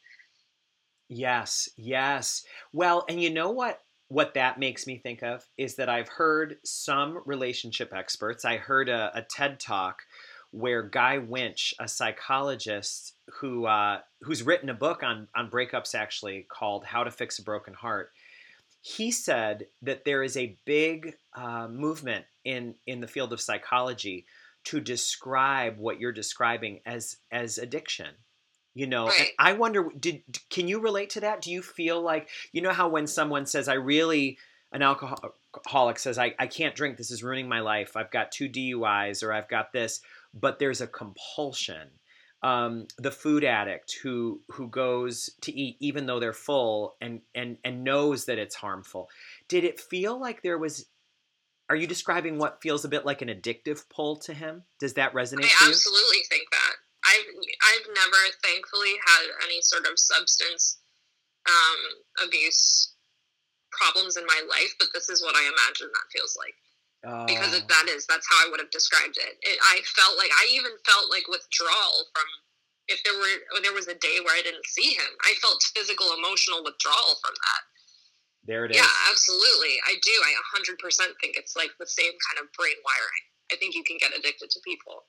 Yes, yes. Well, and you know what what that makes me think of is that I've heard some relationship experts. I heard a, a TED talk where Guy Winch, a psychologist who uh, who's written a book on on breakups, actually called "How to Fix a Broken Heart," he said that there is a big uh, movement in in the field of psychology to describe what you're describing as as addiction you know right. i wonder did can you relate to that do you feel like you know how when someone says i really an alcoholic says I, I can't drink this is ruining my life i've got two duis or i've got this but there's a compulsion um, the food addict who who goes to eat even though they're full and and and knows that it's harmful did it feel like there was are you describing what feels a bit like an addictive pull to him? Does that resonate? I absolutely think that. I've I've never, thankfully, had any sort of substance um, abuse problems in my life, but this is what I imagine that feels like. Oh. Because it, that is that's how I would have described it. it. I felt like I even felt like withdrawal from if there were there was a day where I didn't see him. I felt physical emotional withdrawal from that. There it is. Yeah, absolutely. I do. I 100% think it's like the same kind of brain wiring. I think you can get addicted to people.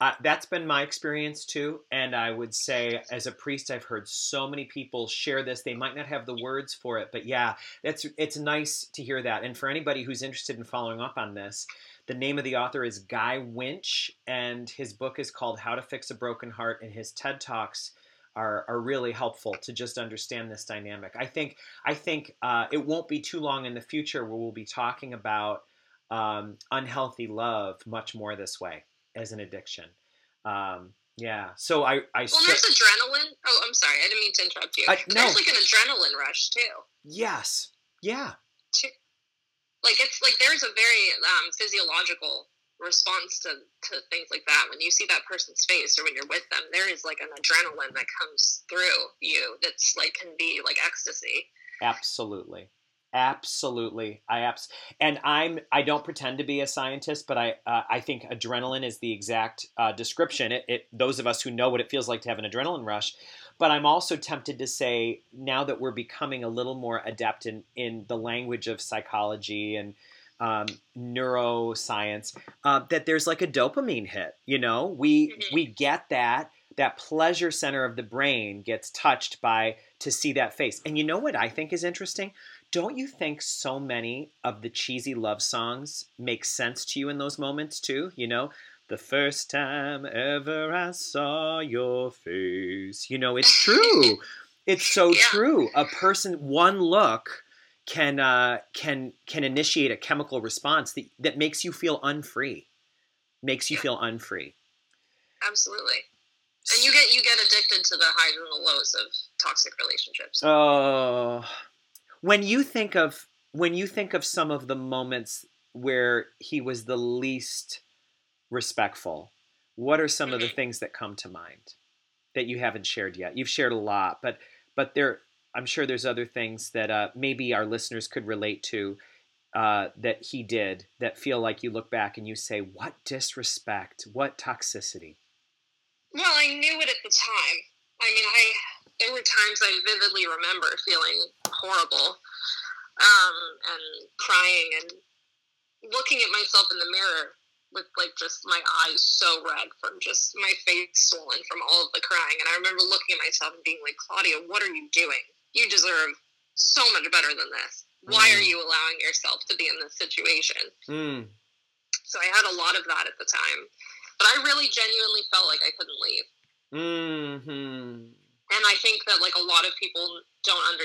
Uh, that's been my experience too. And I would say, as a priest, I've heard so many people share this. They might not have the words for it, but yeah, it's it's nice to hear that. And for anybody who's interested in following up on this, the name of the author is Guy Winch, and his book is called How to Fix a Broken Heart. And his TED Talks are, are really helpful to just understand this dynamic. I think I think uh, it won't be too long in the future where we'll be talking about um, unhealthy love much more this way as an addiction. Um, yeah. So I, I well, there's adrenaline. Oh, I'm sorry, I didn't mean to interrupt you. I, no. There's like an adrenaline rush too. Yes. Yeah. Like it's like there's a very um, physiological response to, to things like that. When you see that person's face or when you're with them there is like an adrenaline that comes through you that's like can be like ecstasy. Absolutely. Absolutely. I abs and i'm i don't pretend to be a scientist but i uh, i think adrenaline is the exact uh, description. It, it those of us who know what it feels like to have an adrenaline rush but i'm also tempted to say now that we're becoming a little more adept in in the language of psychology and um, neuroscience uh, that there's like a dopamine hit. You know, we mm-hmm. we get that that pleasure center of the brain gets touched by to see that face. And you know what I think is interesting? Don't you think so many of the cheesy love songs make sense to you in those moments too? You know, the first time ever I saw your face. You know, it's true. it's so yeah. true. A person, one look can uh, can can initiate a chemical response that, that makes you feel unfree, makes you yeah. feel unfree. Absolutely, and you get you get addicted to the highs and the lows of toxic relationships. Oh, when you think of when you think of some of the moments where he was the least respectful, what are some mm-hmm. of the mm-hmm. things that come to mind that you haven't shared yet? You've shared a lot, but but there I'm sure there's other things that uh, maybe our listeners could relate to uh, that he did that feel like you look back and you say, what disrespect, what toxicity? Well, I knew it at the time. I mean, I there were times I vividly remember feeling horrible um, and crying and looking at myself in the mirror with like just my eyes so red from just my face swollen from all of the crying. And I remember looking at myself and being like, Claudia, what are you doing? You deserve so much better than this. Why are mm. you allowing yourself to be in this situation? Mm. So I had a lot of that at the time. But I really genuinely felt like I couldn't leave. Mm-hmm. And I think that like a lot of people don't under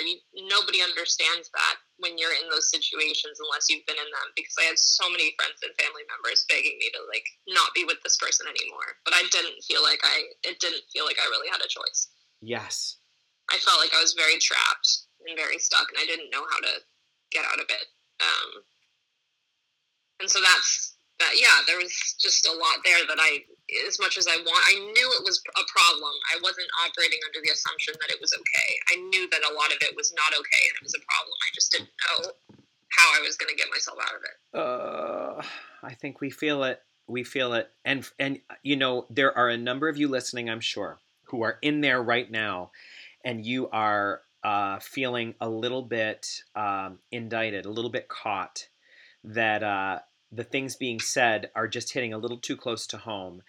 nobody understands that when you're in those situations unless you've been in them because I had so many friends and family members begging me to like not be with this person anymore. But I didn't feel like I it didn't feel like I really had a choice. Yes. I felt like I was very trapped and very stuck and I didn't know how to get out of it. Um, and so that's that. Yeah, there was just a lot there that I, as much as I want, I knew it was a problem. I wasn't operating under the assumption that it was okay. I knew that a lot of it was not okay and it was a problem. I just didn't know how I was going to get myself out of it. Uh, I think we feel it. We feel it, and and you know there are a number of you listening, I'm sure, who are in there right now, and you are uh, feeling a little bit um, indicted, a little bit caught, that uh, the things being said are just hitting a little too close to home.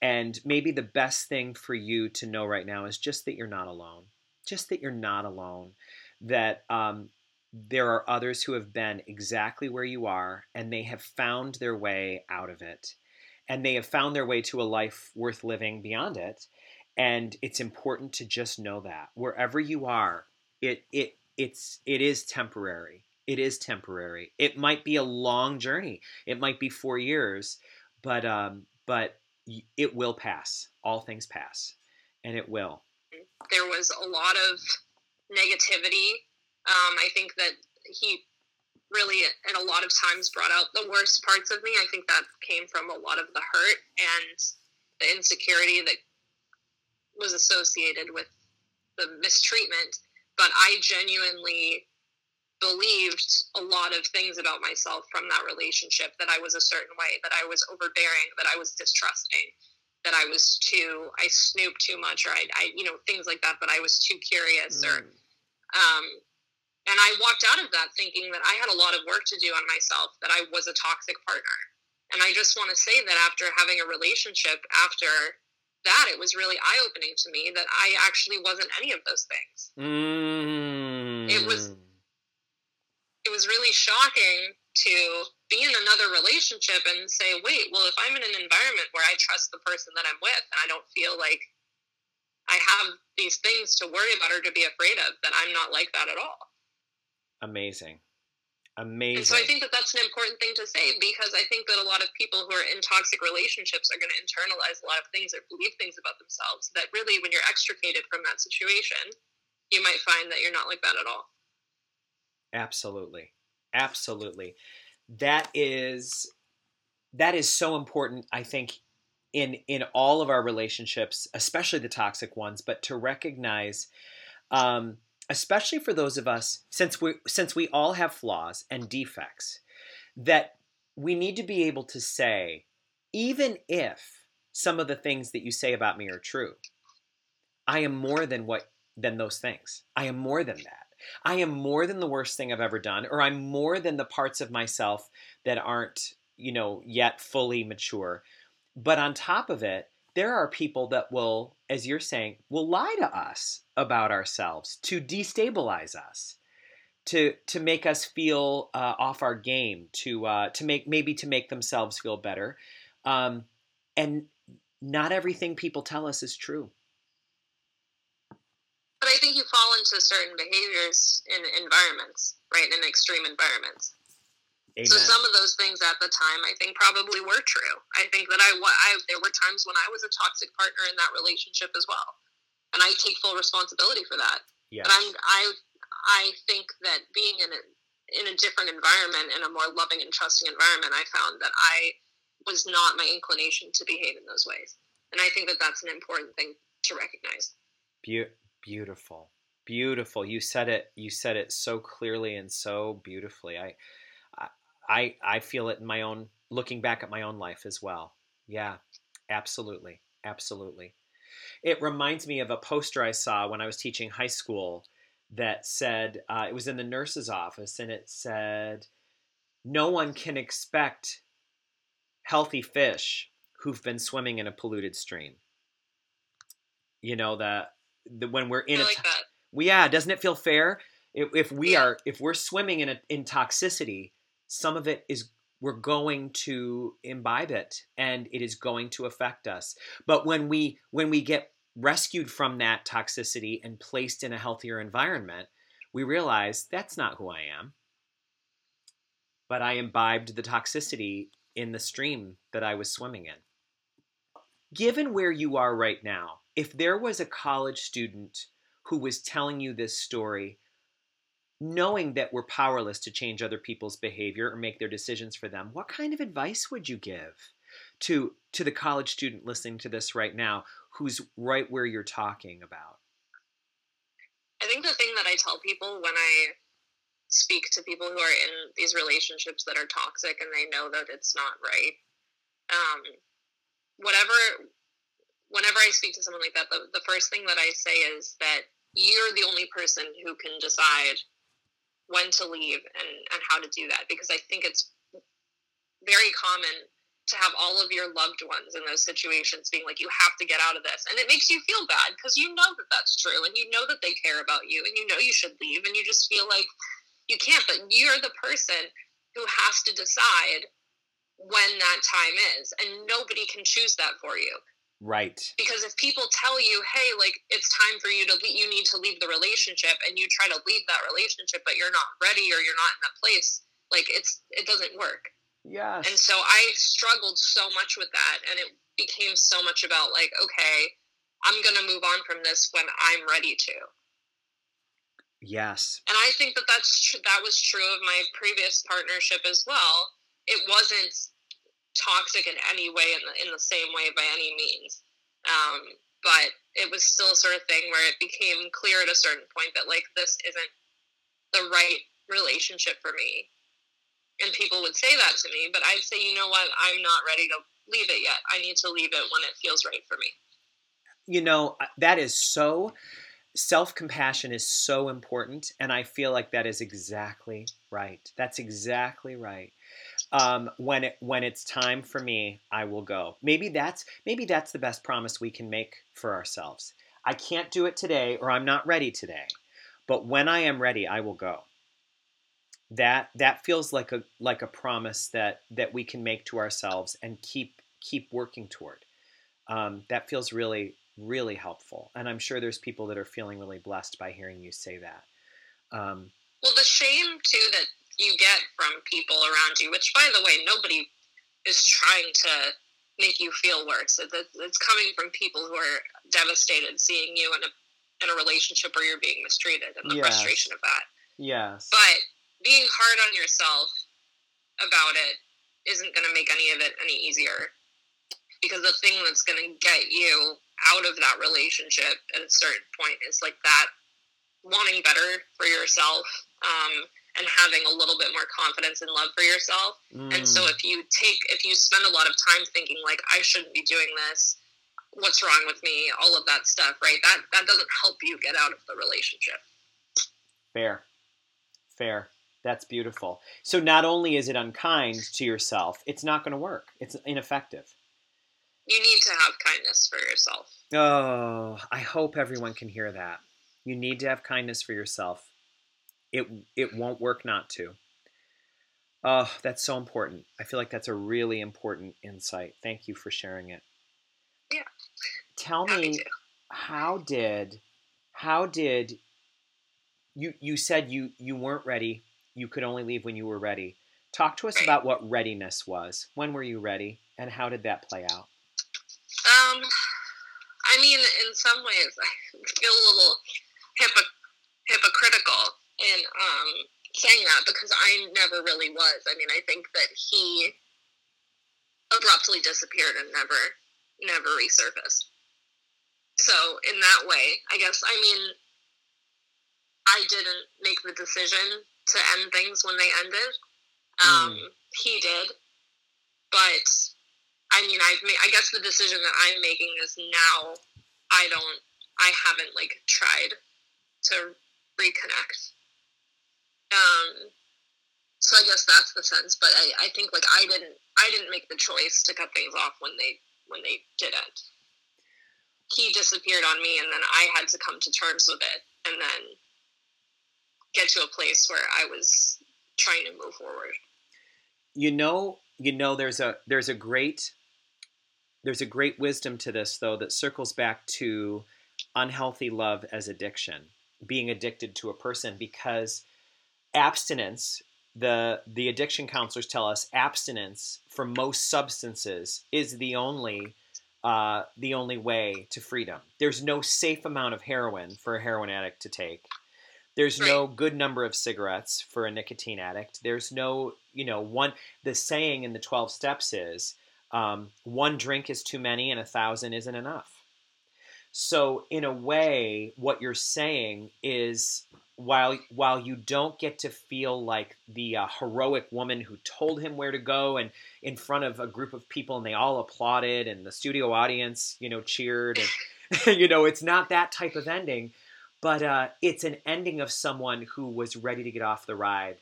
And maybe the best thing for you to know right now is just that you're not alone. Just that you're not alone. That um, there are others who have been exactly where you are and they have found their way out of it. And they have found their way to a life worth living beyond it. And it's important to just know that wherever you are, it it it's it is temporary. It is temporary. It might be a long journey. It might be four years, but um, but it will pass. All things pass, and it will. There was a lot of negativity. Um, I think that he really, at a lot of times, brought out the worst parts of me. I think that came from a lot of the hurt and the insecurity that was associated with the mistreatment but I genuinely believed a lot of things about myself from that relationship that I was a certain way, that I was overbearing, that I was distrusting, that I was too, I snooped too much, or I, I you know, things like that, but I was too curious, mm. or, um, and I walked out of that thinking that I had a lot of work to do on myself, that I was a toxic partner. And I just want to say that after having a relationship, after that, it was really eye opening to me that I actually wasn't any of those things. Mm. It was it was really shocking to be in another relationship and say, wait, well, if I'm in an environment where I trust the person that I'm with and I don't feel like I have these things to worry about or to be afraid of, then I'm not like that at all. Amazing. Amazing. And so I think that that's an important thing to say because I think that a lot of people who are in toxic relationships are going to internalize a lot of things or believe things about themselves that really, when you're extricated from that situation, you might find that you're not like that at all. Absolutely. Absolutely. That is that is so important I think in in all of our relationships, especially the toxic ones, but to recognize um especially for those of us since we since we all have flaws and defects that we need to be able to say even if some of the things that you say about me are true i am more than what than those things. I am more than that. I am more than the worst thing i've ever done or i'm more than the parts of myself that aren't you know yet fully mature. But on top of it there are people that will, as you're saying, will lie to us about ourselves to destabilize us, to to make us feel uh, off our game, to uh, to make maybe to make themselves feel better, um, and not everything people tell us is true. But I think you fall into certain behaviors in environments, right? In extreme environments. Amen. So some of those things at the time, I think, probably were true. I think that I, I there were times when I was a toxic partner in that relationship as well, and I take full responsibility for that. Yeah. But I'm I I think that being in a in a different environment, in a more loving and trusting environment, I found that I was not my inclination to behave in those ways, and I think that that's an important thing to recognize. Be- beautiful, beautiful. You said it. You said it so clearly and so beautifully. I, I, I feel it in my own looking back at my own life as well. Yeah, absolutely, absolutely. It reminds me of a poster I saw when I was teaching high school that said uh, it was in the nurse's office, and it said, "No one can expect healthy fish who've been swimming in a polluted stream." You know that the, when we're in I a like t- that. well, yeah, doesn't it feel fair? If, if we Yeah. are if we're swimming in a, in toxicity, some of it is we're going to imbibe it and it is going to affect us. But when we when we get rescued from that toxicity and placed in a healthier environment, we realize that's not who I am. But I imbibed the toxicity in the stream that I was swimming in. Given where you are right now, if there was a college student who was telling you this story, knowing that we're powerless to change other people's behavior or make their decisions for them, what kind of advice would you give to to the college student listening to this right now who's right where you're talking about? I think the thing that I tell people when I speak to people who are in these relationships that are toxic and they know that it's not right, um, whatever, whenever I speak to someone like that, the, the first thing that I say is that you're the only person who can decide when to leave and, and how to do that because I think it's very common to have all of your loved ones in those situations being like, you have to get out of this. And it makes you feel bad because you know that that's true and you know that they care about you and you know you should leave and you just feel like you can't. But you're the person who has to decide when that time is. And nobody can choose that for you. Right. Because if people tell you, hey, like it's time for you to leave, you need to leave the relationship and you try to leave that relationship, but you're not ready or you're not in that place, like it's, it doesn't work. Yeah. And so I struggled so much with that, and it became so much about like, okay, I'm gonna move on from this when I'm ready to. yes. And I think that that's tr- that was true of my previous partnership as well. It wasn't toxic in any way, in the, in the same way by any means, um, but it was still a sort of thing where it became clear at a certain point that like this isn't the right relationship for me and people would say that to me but i'd say you know what i'm not ready to leave it yet i need to leave it when it feels right for me You know, that is so self compassion is so important. And I feel like that is exactly right. That's exactly right. Um, when it when it's time for me, I will go. Maybe that's maybe that's the best promise we can make for ourselves. I can't do it today, or I'm not ready today. But when I am ready, I will go. That that feels like a like a promise that that we can make to ourselves and keep keep working toward. Um, that feels really really helpful, and I'm sure there's people that are feeling really blessed by hearing you say that. Um, well the shame too that you get from people around you which by the way nobody is trying to make you feel worse It- it- it's coming from people who are devastated seeing you in a in a relationship where you're being mistreated and the Yes. frustration of that yes, But being hard on yourself about it isn't going to make any of it any easier. Because the thing that's going to get you out of that relationship at a certain point is like that wanting better for yourself um, and having a little bit more confidence and love for yourself. And so Mm, if you take, if you spend a lot of time thinking like, I shouldn't be doing this, what's wrong with me, all of that stuff, right? That, that doesn't help you get out of the relationship. fair, fair. That's beautiful. So not only is it unkind to yourself, it's not going to work. It's ineffective. You need to have kindness for yourself. Oh, I hope everyone can hear that. You need to have kindness for yourself. It it won't work not to. Oh, that's so important. I feel like that's a really important insight. Thank you for sharing it. Yeah. Tell Happy me to. how did how did you you said you you weren't ready. You could only leave when you were ready. Talk to us about what readiness was. When were you ready and how did that play out? Um, I mean, in some ways, I feel a little hypo- hypocritical in um, saying that because I never really was. I mean, I think that he abruptly disappeared and never, never resurfaced. So, in that way, I guess, I mean, I didn't make the decision to end things when they ended. Um, mm. He did, but I mean, I've made. I guess the decision that I'm making is now. I don't. I haven't like tried to reconnect. Um, so I guess that's the sense. But I, I think like I didn't. I didn't make the choice to cut things off when they when they didn't. He disappeared on me, and then I had to come to terms with it, and then get to a place where I was trying to move forward. You know, you know, there's a there's a great there's a great wisdom to this though that circles back to unhealthy love as addiction, being addicted to a person because abstinence the the addiction counselors tell us abstinence for most substances is the only uh, the only way to freedom. There's no safe amount of heroin for a heroin addict to take. There's no good number of cigarettes for a nicotine addict. There's no, you know, one. The saying in the 12 steps is um, one drink is too many and a thousand isn't enough. So, in a way, what you're saying is while while you don't get to feel like the uh, heroic woman who told him where to go and in front of a group of people and they all applauded and the studio audience you know cheered and you know it's not that type of ending but uh, it's an ending of someone who was ready to get off the ride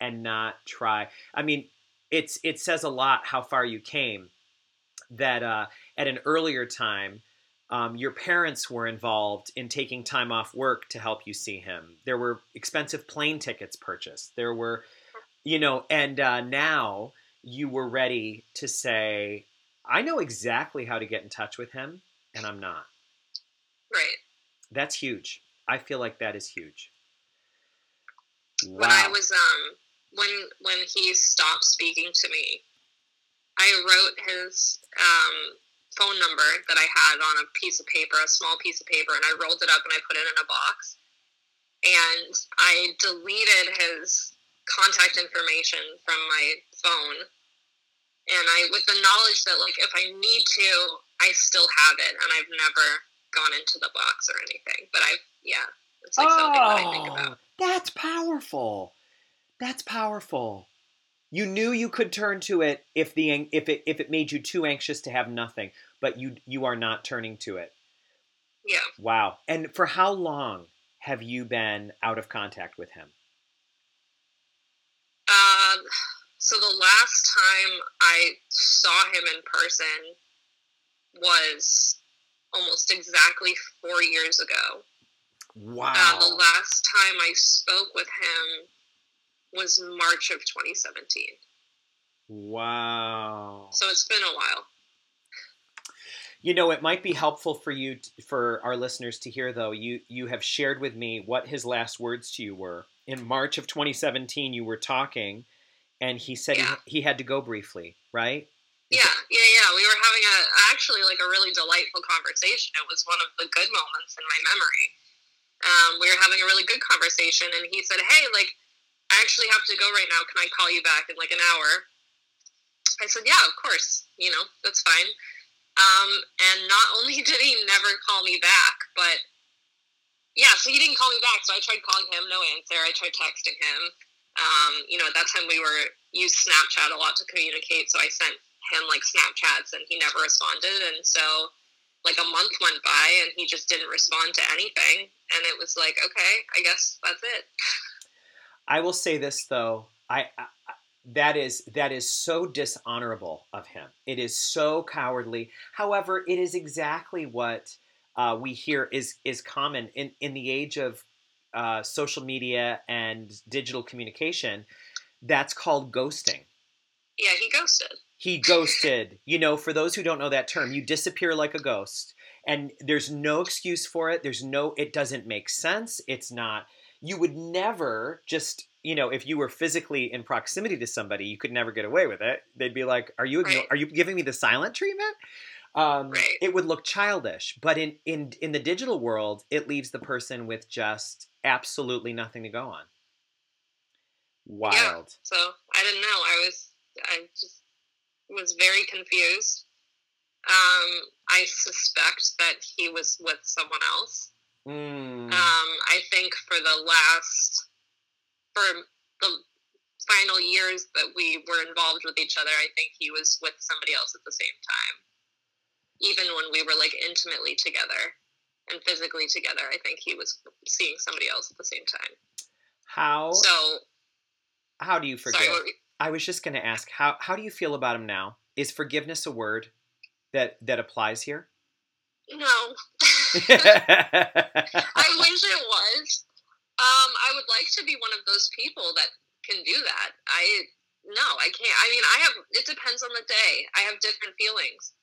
and not try. I mean, it's it says a lot how far you came. That uh, at an earlier time, um, your parents were involved in taking time off work to help you see him. There were expensive plane tickets purchased. There were, you know, and uh, now you were ready to say, "I know exactly how to get in touch with him, and I'm not." Right. That's huge. I feel like that is huge. Wow. When I was um when when he stopped speaking to me, I wrote his um, phone number that I had on a piece of paper, a small piece of paper, and I rolled it up and I put it in a box. And I deleted his contact information from my phone. And I, with the knowledge that, like, if I need to, I still have it, and I've never gone into the box or anything. But I've yeah, it's like oh, something that I think about. Oh, that's powerful. That's powerful. You knew you could turn to it if the if it if it made you too anxious to have nothing, but you you are not turning to it. Yeah. Wow. And for how long have you been out of contact with him? Um. So the last time I saw him in person was almost exactly four years ago. Wow. Uh, the last time I spoke with him was March of 2017. Wow. So it's been a while. You know, it might be helpful for you, for our listeners to hear, though. You you have shared with me what his last words to you were. In March of 2017, you were talking, and he said yeah. he, he had to go briefly, right? yeah, yeah, yeah. We were having a actually like a really delightful conversation. It was one of the good moments in my memory um, we were having a really good conversation, and he said, "Hey, like, I actually have to go right now. Can I call you back in like an hour?" I said, "Yeah, of course. You know, that's fine." Um, and not only did he never call me back, but yeah, so he didn't call me back. So I tried calling him, no answer. I tried texting him. Um, you know, at that time we were used Snapchat a lot to communicate, so I sent him like Snapchats, and he never responded. And so like a month went by and he just didn't respond to anything and it was like okay i guess that's it i will say this though I, I that is that is so dishonorable of him it is so cowardly however it is exactly what uh, we hear is is common in in the age of uh, social media and digital communication that's called ghosting yeah he ghosted he ghosted. You know, for those who don't know that term, you disappear like a ghost. And there's no excuse for it. There's no, it doesn't make sense. It's not, you would never just, you know, if you were physically in proximity to somebody, you could never get away with it. They'd be like, are you, right. are you giving me the silent treatment? Um, right. It would look childish, but in, in in the digital world, it leaves the person with just absolutely nothing to go on. Wild. Yeah, so I didn't know. I was I just was very confused. Um, I suspect that he was with someone else. Mm. Um, I think for the last for the final years that we were involved with each other, I think he was with somebody else at the same time. Even when we were like intimately together and physically together, I think he was seeing somebody else at the same time. How So, how do you forgive? sorry, were- I was just going to ask how how do you feel about him now? Is forgiveness a word that that applies here? no. I wish it was. Um, I would like to be one of those people that can do that. I no, I can't. I mean, I have. It depends on the day. I have different feelings.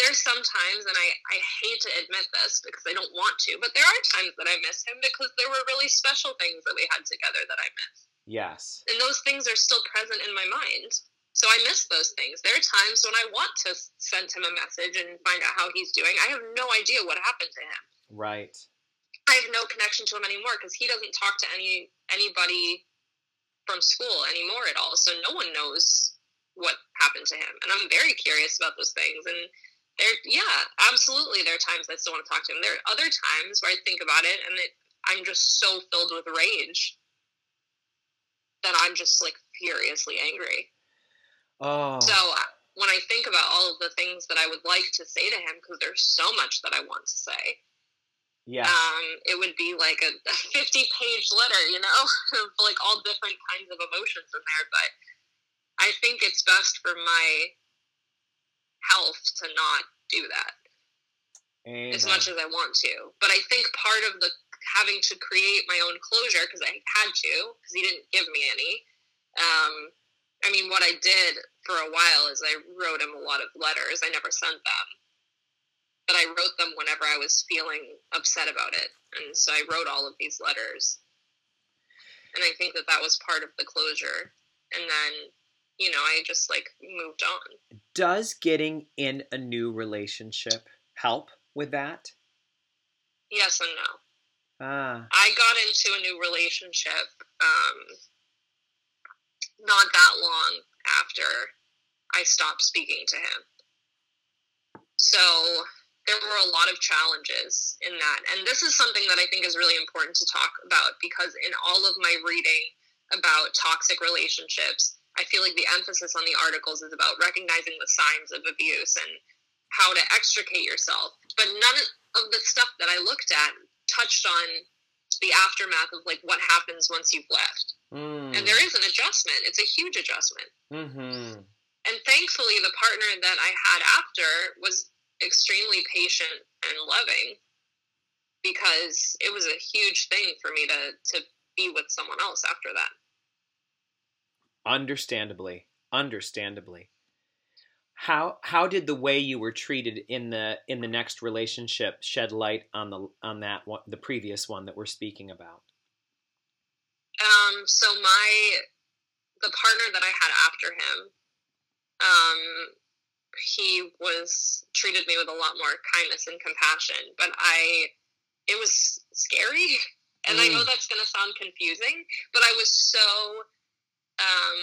There's sometimes, and I I hate to admit this because I don't want to, but there are times that I miss him because there were really special things that we had together that I miss, yes. and those things are still present in my mind. So I miss those things. There are times when I want to send him a message and find out how he's doing. I have no idea what happened to him. Right. I have no connection to him anymore because he doesn't talk to any anybody from school anymore at all. So no one knows what happened to him, and I'm very curious about those things. And there, yeah, absolutely, there are times I still want to talk to him. There are other times where I think about it, and it, I'm just so filled with rage that I'm just like furiously angry. Oh. So when I think about all of the things that I would like to say to him, because there's so much that I want to say, yes. um, it would be like a, a 50 page letter, you know, of like all different kinds of emotions in there. But I think it's best for my health to not do that Amen. as much as I want to. But I think part of the having to create my own closure, because I had to, because he didn't give me any. Um, I mean, what I did for a while is I wrote him a lot of letters. I never sent them. But I wrote them whenever I was feeling upset about it. And so I wrote all of these letters. And I think that that was part of the closure. And then, you know, I just like moved on. Does getting in a new relationship help with that? Yes and no. Ah. I got into a new relationship um, not that long after I stopped speaking to him. So there were a lot of challenges in that. And this is something that I think is really important to talk about because in all of my reading about toxic relationships, I feel like the emphasis on the articles is about recognizing the signs of abuse and how to extricate yourself. But none of the stuff that I looked at touched on the aftermath of like what happens once you've left. Mm. And there is an adjustment. It's a huge adjustment. Mm-hmm. And thankfully the partner that I had after was extremely patient and loving because it was a huge thing for me to to be with someone else after that. Understandably. Understandably. How how did the way you were treated in the in the next relationship shed light on the on that one the previous one that we're speaking about? Um, so my the partner that I had after him, um, he was treated me with a lot more kindness and compassion. But I, it was scary, and I know Mm. that's going to sound confusing, but I was so, um,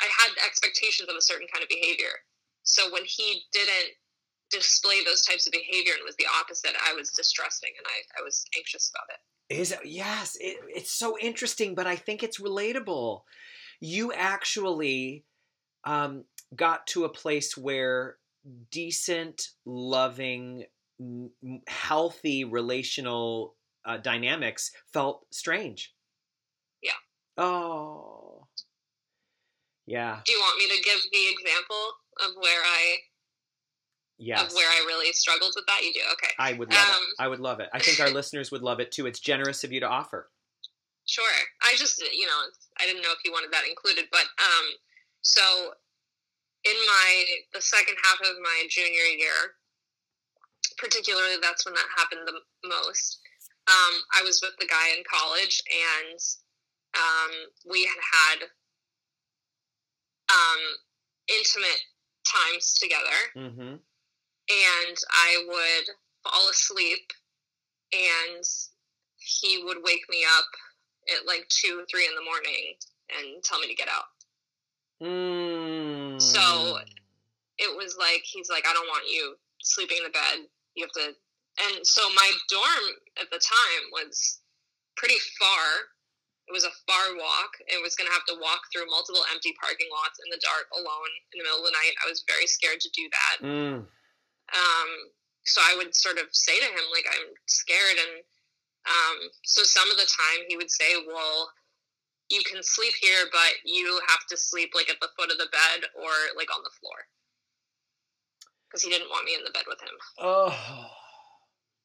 I had expectations of a certain kind of behavior. So when he didn't display those types of behavior and it was the opposite, I was distrusting and I, I was anxious about it. Is it, yes, it, it's so interesting, but I think it's relatable. You actually um, got to a place where decent, loving, healthy relational uh, dynamics felt strange. Yeah. Oh. Yeah. Do you want me to give the example of where I Yes. of where I really struggled with that? You do, okay. I would love Um, it. I would love it. I think our listeners would love it too. It's generous of you to offer. Sure. I just, you know, I didn't know if you wanted that included, but um, so in my the second half of my junior year, particularly that's when that happened the most. Um, I was with the guy in college, and um, we had had um, intimate times together Mm-hmm. and I would fall asleep, and he would wake me up at like two, three in the morning and tell me to get out. Mm. So- It was like he's like, I don't want you sleeping in the bed. You have to. And so my dorm at the time was pretty far. It was a far walk. and was going to have to walk through multiple empty parking lots in the dark alone in the middle of the night. I was very scared to do that. Mm. Um, so I would sort of say to him, like, I'm scared. And um, so some of the time he would say, well, you can sleep here, but you have to sleep like at the foot of the bed or like on the floor because he didn't want me in the bed with him. Oh.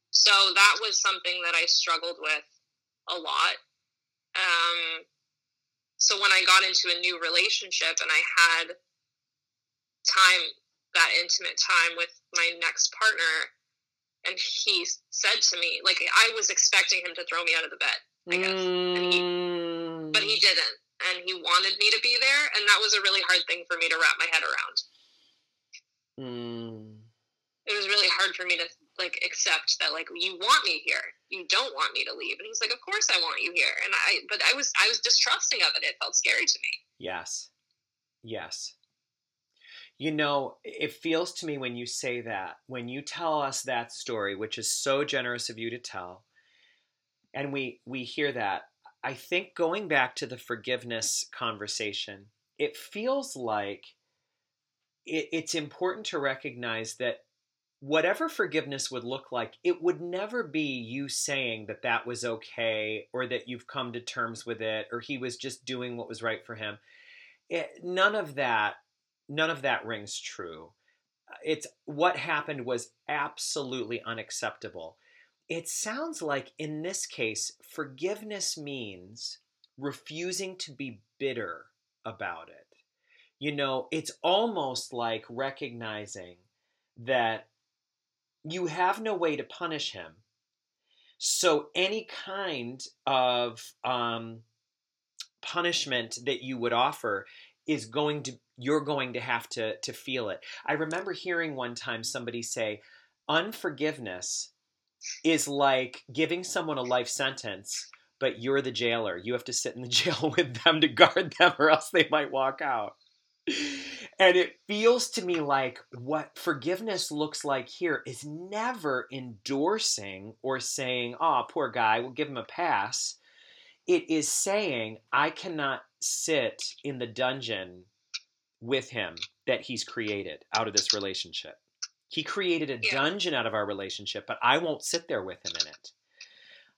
So that was something that I struggled with a lot. Um, so when I got into a new relationship and I had time, that intimate time with my next partner, and he said to me, like I was expecting him to throw me out of the bed, I guess, Mm. and he, but he didn't, and he wanted me to be there, and that was a really hard thing for me to wrap my head around. Mm. it was really hard for me to like accept that like you want me here. You don't want me to leave. And he's like of course i want you here. And i but i was i was distrusting of it. It felt scary to me. Yes. Yes. You know, it feels to me when you say that, when you tell us that story, which is so generous of you to tell, and we we hear that, I think going back to the forgiveness conversation, it feels like it, it's important to recognize that whatever forgiveness would look like, it would never be you saying that that was okay or that you've come to terms with it or he was just doing what was right for him. It, none of that, none of that rings true. It's what happened was absolutely unacceptable. It sounds like in this case, forgiveness means refusing to be bitter about it. You know, it's almost like recognizing that you have no way to punish him. So any kind of um, punishment that you would offer is going to you're going to have to to feel it. I remember hearing one time somebody say unforgiveness is like giving someone a life sentence but you're the jailer. You have to sit in the jail with them to guard them or else they might walk out. And it feels to me like what forgiveness looks like here is never endorsing or saying, oh, poor guy, we'll give him a pass. It is saying, I cannot sit in the dungeon with him that he's created out of this relationship. He created a Yeah. dungeon out of our relationship, but I won't sit there with him in it.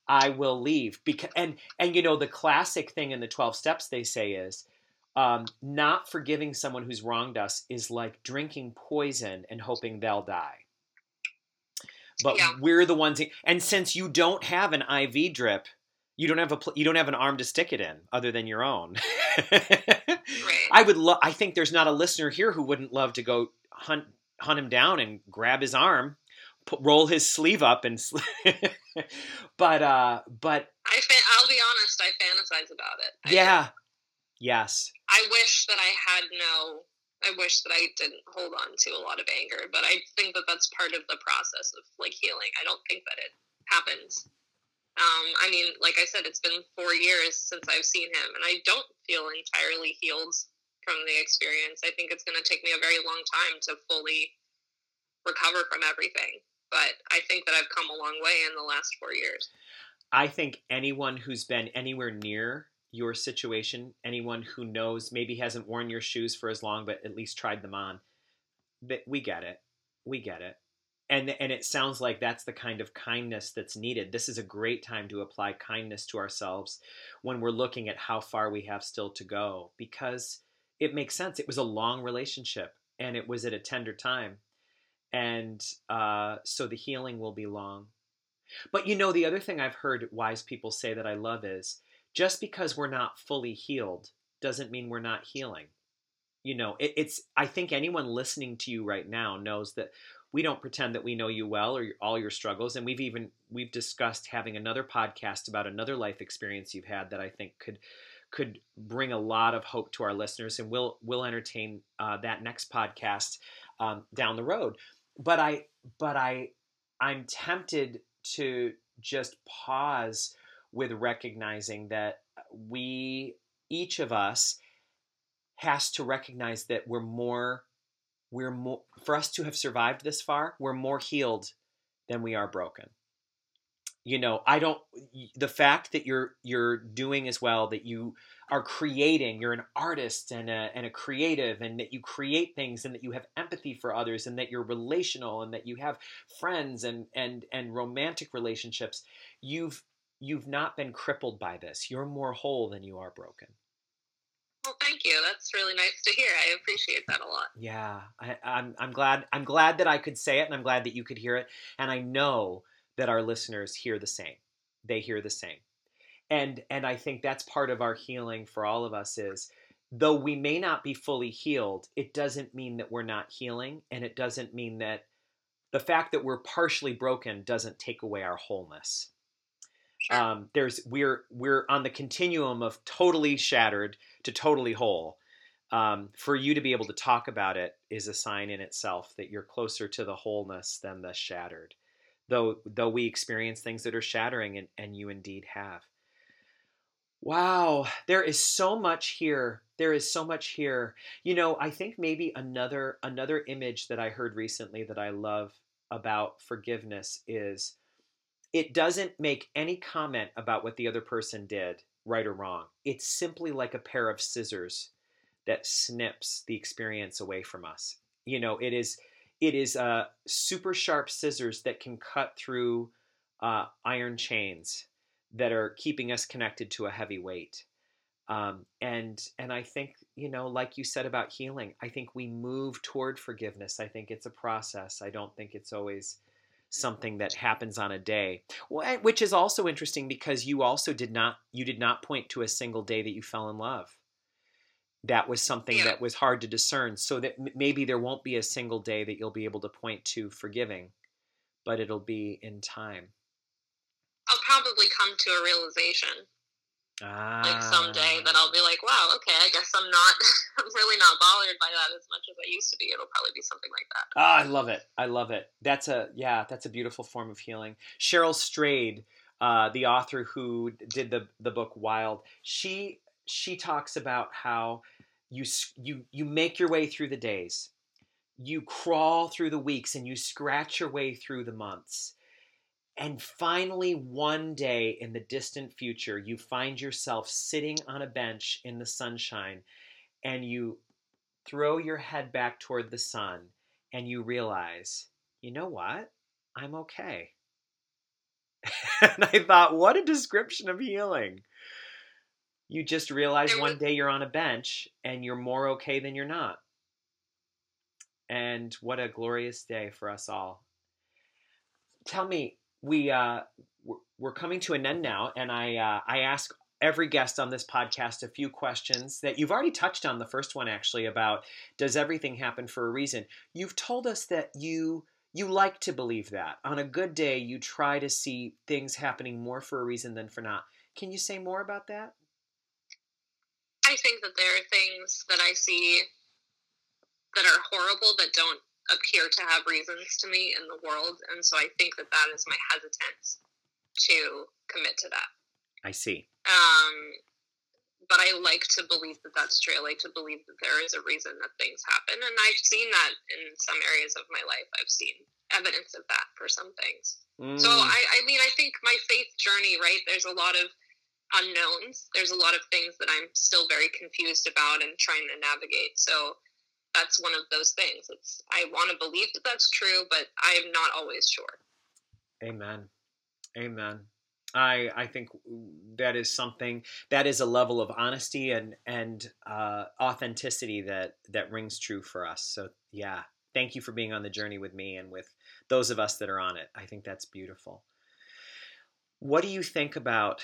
I will leave because and and you know the classic thing in the 12 steps they say is um, not forgiving someone who's wronged us is like drinking poison and hoping they'll die. But Yeah. we're the ones, and since you don't have an IV drip, you don't have a pl- you don't have an arm to stick it in other than your own. right I would love. I think there's not a listener here who wouldn't love to go hunt hunt him down and grab his arm, put, roll his sleeve up, and. sl- but uh, but i fa- i'll be honest i fantasize about it I, yeah, yes, i wish that i had no i wish that i didn't hold on to a lot of anger but i think that that's part of the process of like healing i don't think that it happens um, I mean, like I said, it's been four years since I've seen him, and I don't feel entirely healed from the experience. I think it's going to take me a very long time to fully recover from everything. But I think that I've come a long way in the last four years. I think anyone who's been anywhere near your situation, anyone who knows maybe hasn't worn your shoes for as long, but at least tried them on, that we get it. We get it. And, and it sounds like that's the kind of kindness that's needed. This is a great time to apply kindness to ourselves when we're looking at how far we have still to go because it makes sense. It was a long relationship and it was at a tender time. And uh, so the healing will be long. But you know, the other thing I've heard wise people say that I love is just because we're not fully healed doesn't mean we're not healing. You know, it, it's, I think anyone listening to you right now knows that we don't pretend that we know you well or all your struggles. And we've even, we've discussed having another podcast about another life experience you've had that I think could, could bring a lot of hope to our listeners. And we'll, we'll entertain uh, that next podcast um, down the road. But I, but I, I'm tempted to just pause with recognizing that we each of us has to recognize that we're more we're more for us to have survived this far we're more healed than we are broken. You know i don't the fact that you're you're doing as well that you are creating you're an artist and a, and a creative and that you create things and that you have empathy for others and that you're relational and that you have friends and and and romantic relationships you've you've not been crippled by this you're more whole than you are broken well, thank you. That's really nice to hear. I appreciate that a lot. Yeah, I, I'm. I'm glad. I'm glad that I could say it, and I'm glad that you could hear it. And I know that our listeners hear the same. They hear the same. And and I think that's part of our healing for all of us is though we may not be fully healed, it doesn't mean that we're not healing and it doesn't mean that the fact that we're partially broken doesn't take away our wholeness. Sure. Um, there's we're we're on the continuum of totally shattered to totally whole. Um, for you to be able to talk about it is a sign in itself that you're closer to the wholeness than the shattered though though we experience things that are shattering and, and you indeed have wow there is so much here there is so much here you know i think maybe another another image that i heard recently that i love about forgiveness is it doesn't make any comment about what the other person did right or wrong it's simply like a pair of scissors that snips the experience away from us you know it is it is uh, super sharp scissors that can cut through uh, iron chains that are keeping us connected to a heavy weight. Um, and and I think you know, like you said about healing, I think we move toward forgiveness. I think it's a process. I don't think it's always something that happens on a day. Eh, which is also interesting because you also did not you did not point to a single day that you fell in love that was something yeah. that was hard to discern so that maybe there won't be a single day that you'll be able to point to forgiving but it'll be in time i'll probably come to a realization ah. like someday that i'll be like wow okay i guess i'm not i'm really not bothered by that as much as i used to be. It'll probably be something like that. Ah, i love it. I love it. That's a yeah that's a beautiful form of healing. Cheryl strayed uh, the author who did the the book wild she she talks about how you you you make your way through the days. You crawl through the weeks and you scratch your way through the months and finally one day in the distant future you find yourself sitting on a bench in the sunshine and you throw your head back toward the sun and you realize you know what i'm okay and i thought what a description of healing you just realize one day you're on a bench and you're more okay than you're not. And what a glorious day for us all. Tell me, we uh, we're coming to an end now, and I uh, I ask every guest on this podcast a few questions that you've already touched on. The first one actually about does everything happen for a reason? You've told us that you you like to believe that on a good day you try to see things happening more for a reason than for not. Can you say more about that? I think that there are things that I see that are horrible that don't appear to have reasons to me in the world, and so I think that that is my hesitance to commit to that. I see. Um, but I like to believe that that's true. I like to believe that there is a reason that things happen, and I've seen that in some areas of my life. I've seen evidence of that for some things. Mm. So I, I mean, I think my faith journey, right? There's a lot of unknowns. There's a lot of things that I'm still very confused about and trying to navigate. So that's one of those things. It's I want to believe that that's true, but I'm not always sure. Amen. Amen. I I think that is something that is a level of honesty and and uh, authenticity that that rings true for us. So yeah, thank you for being on the journey with me and with those of us that are on it. I think that's beautiful. What do you think about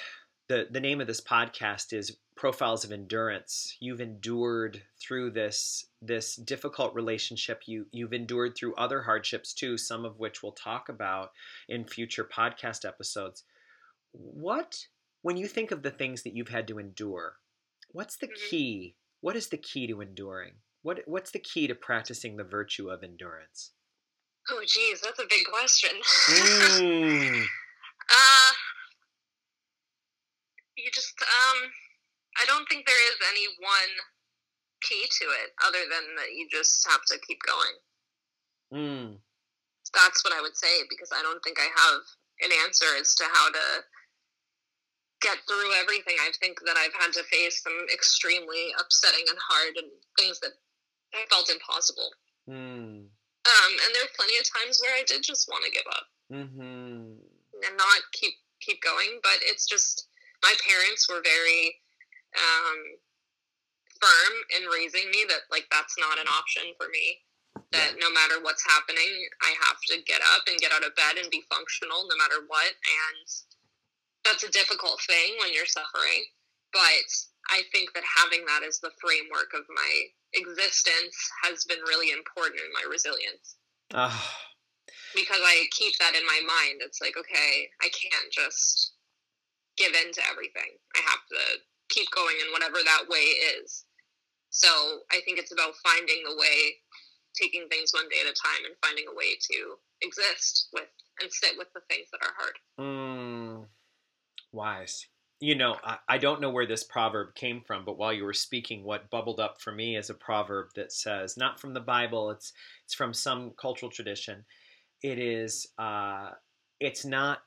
the the name of this podcast is profiles of endurance. You've endured through this this difficult relationship. You you've endured through other hardships too some of which we'll talk about in future podcast episodes. What when you think of the things that you've had to endure what's the mm-hmm. key? What is the key to enduring? What what's the key to practicing the virtue of endurance? Oh geez that's a big question. Mm. uh you just um I don't think there is any one key to it other than that you just have to keep going. Mm. That's what I would say because I don't think I have an answer as to how to get through everything. I think that I've had to face some extremely upsetting and hard and things that I felt impossible. Mm. Um, and there are plenty of times where I did just want to give up mm-hmm. and not keep keep going. But it's just my parents were very um, firm in raising me that like that's not an option for me. That no matter what's happening, I have to get up and get out of bed and be functional no matter what. And that's a difficult thing when you're suffering. But I think that having that as the framework of my existence has been really important in my resilience. Uh. Because I keep that in my mind. It's like, okay, I can't just give in to everything. I have to keep going in whatever that way is. So I think it's about finding the way, taking things one day at a time, and finding a way to exist with and sit with the things that are hard. Mm, wise you know, I, I, don't know where this proverb came from, but while you were speaking, what bubbled up for me is a proverb that says, not from the Bible, it's it's from some cultural tradition. It is, uh, it's not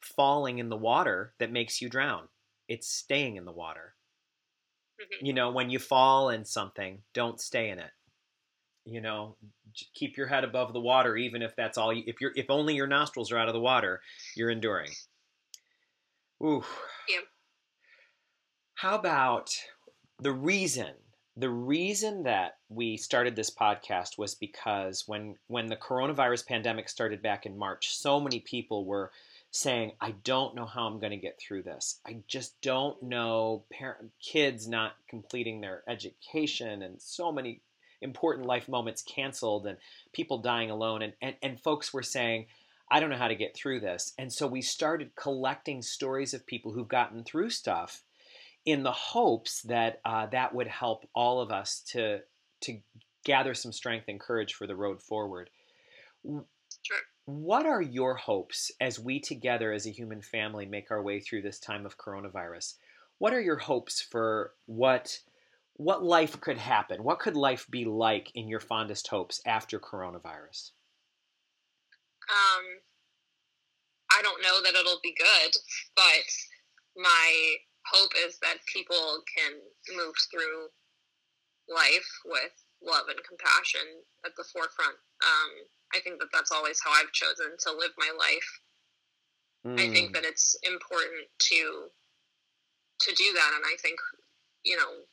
falling in the water that makes you drown. It's staying in the water. Mm-hmm. You know, when you fall in something, don't stay in it. You know, keep your head above the water, even if that's all. You, if you're, if only your nostrils are out of the water, you're enduring. Ooh. Yeah. How about the reason? The reason that we started this podcast was because when when the coronavirus pandemic started back in March, so many people were saying, "I don't know how I'm going to get through this. I just don't know." Parent, kids not completing their education, and so many important life moments canceled, and people dying alone, and and, and folks were saying I don't know how to get through this. And so we started collecting stories of people who've gotten through stuff in the hopes that uh, that would help all of us to, to gather some strength and courage for the road forward. Sure. What are your hopes as we together as a human family make our way through this time of coronavirus? What are your hopes for what what life could happen? What could life be like in your fondest hopes after coronavirus? Um, I don't know that it'll be good, but my hope is that people can move through life with love and compassion at the forefront. Um, I think that that's always how I've chosen to live my life. Mm. I think hmm. that it's important to to do that, and I think you know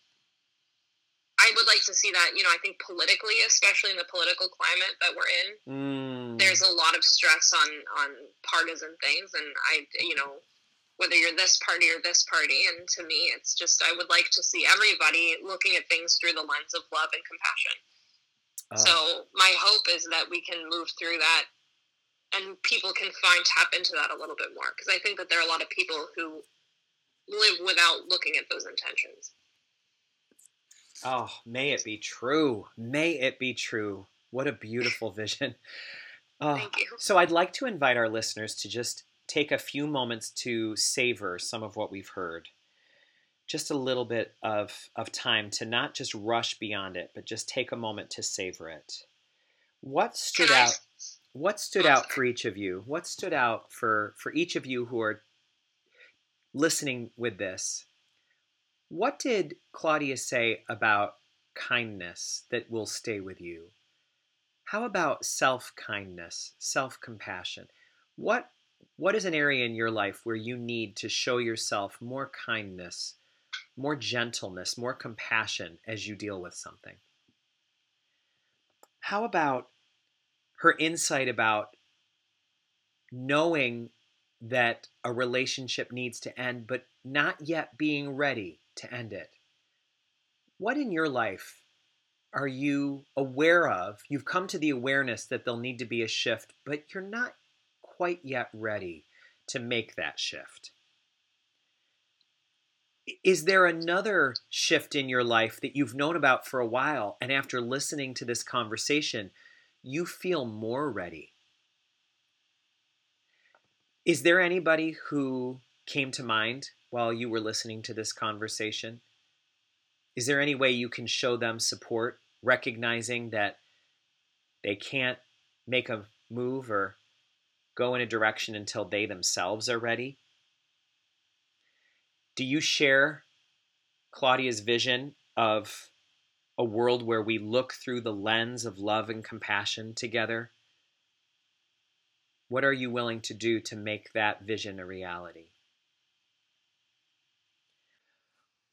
I would like to see that, you know, I think politically, especially in the political climate that we're in, mm. there's a lot of stress on on partisan things, and I, you know, whether you're this party or this party, and to me, it's just I would like to see everybody looking at things through the lens of love and compassion. Oh. So uh-huh. my hope is that we can move through that, and people can find tap into that a little bit more, because I think that there are a lot of people who live without looking at those intentions. Oh, may it be true. May it be true. What a beautiful vision. Oh, Thank you. So I'd like to invite our listeners to just take a few moments to savor some of what we've heard. Just a little bit of, of time to not just rush beyond it, but just take a moment to savor it. What stood out what stood out for each of you? What stood out for, for each of you who are listening with this? What did Claudia say about kindness that will stay with you? How about self kindness, self compassion? What, what is an area in your life where you need to show yourself more kindness, more gentleness, more compassion as you deal with something? How about her insight about knowing that a relationship needs to end, but not yet being ready to end it. What in your life are you aware of? You've come to the awareness that there'll need to be a shift, but you're not quite yet ready to make that shift. Is there another shift in your life that you've known about for a while, and after listening to this conversation, you feel more ready? Is there anybody who came to mind while you were listening to this conversation? Is there any way you can show them support, recognizing that they can't make a move or go in a direction until they themselves are ready. Do you share Claudia's vision of a world where we look through the lens of love and compassion together? What are you willing to do to make that vision a reality?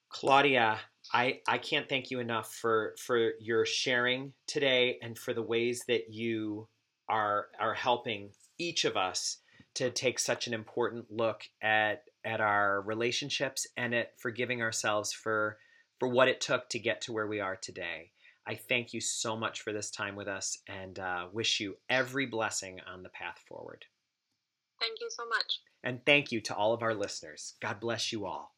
Claudia, I, I can't thank you enough for, for your sharing today and for the ways that you are are helping each of us to take such an important look at at our relationships and at forgiving ourselves for for what it took to get to where we are today. I thank you so much for this time with us and uh, wish you every blessing on the path forward. Thank you so much. And thank you to all of our listeners. God bless you all.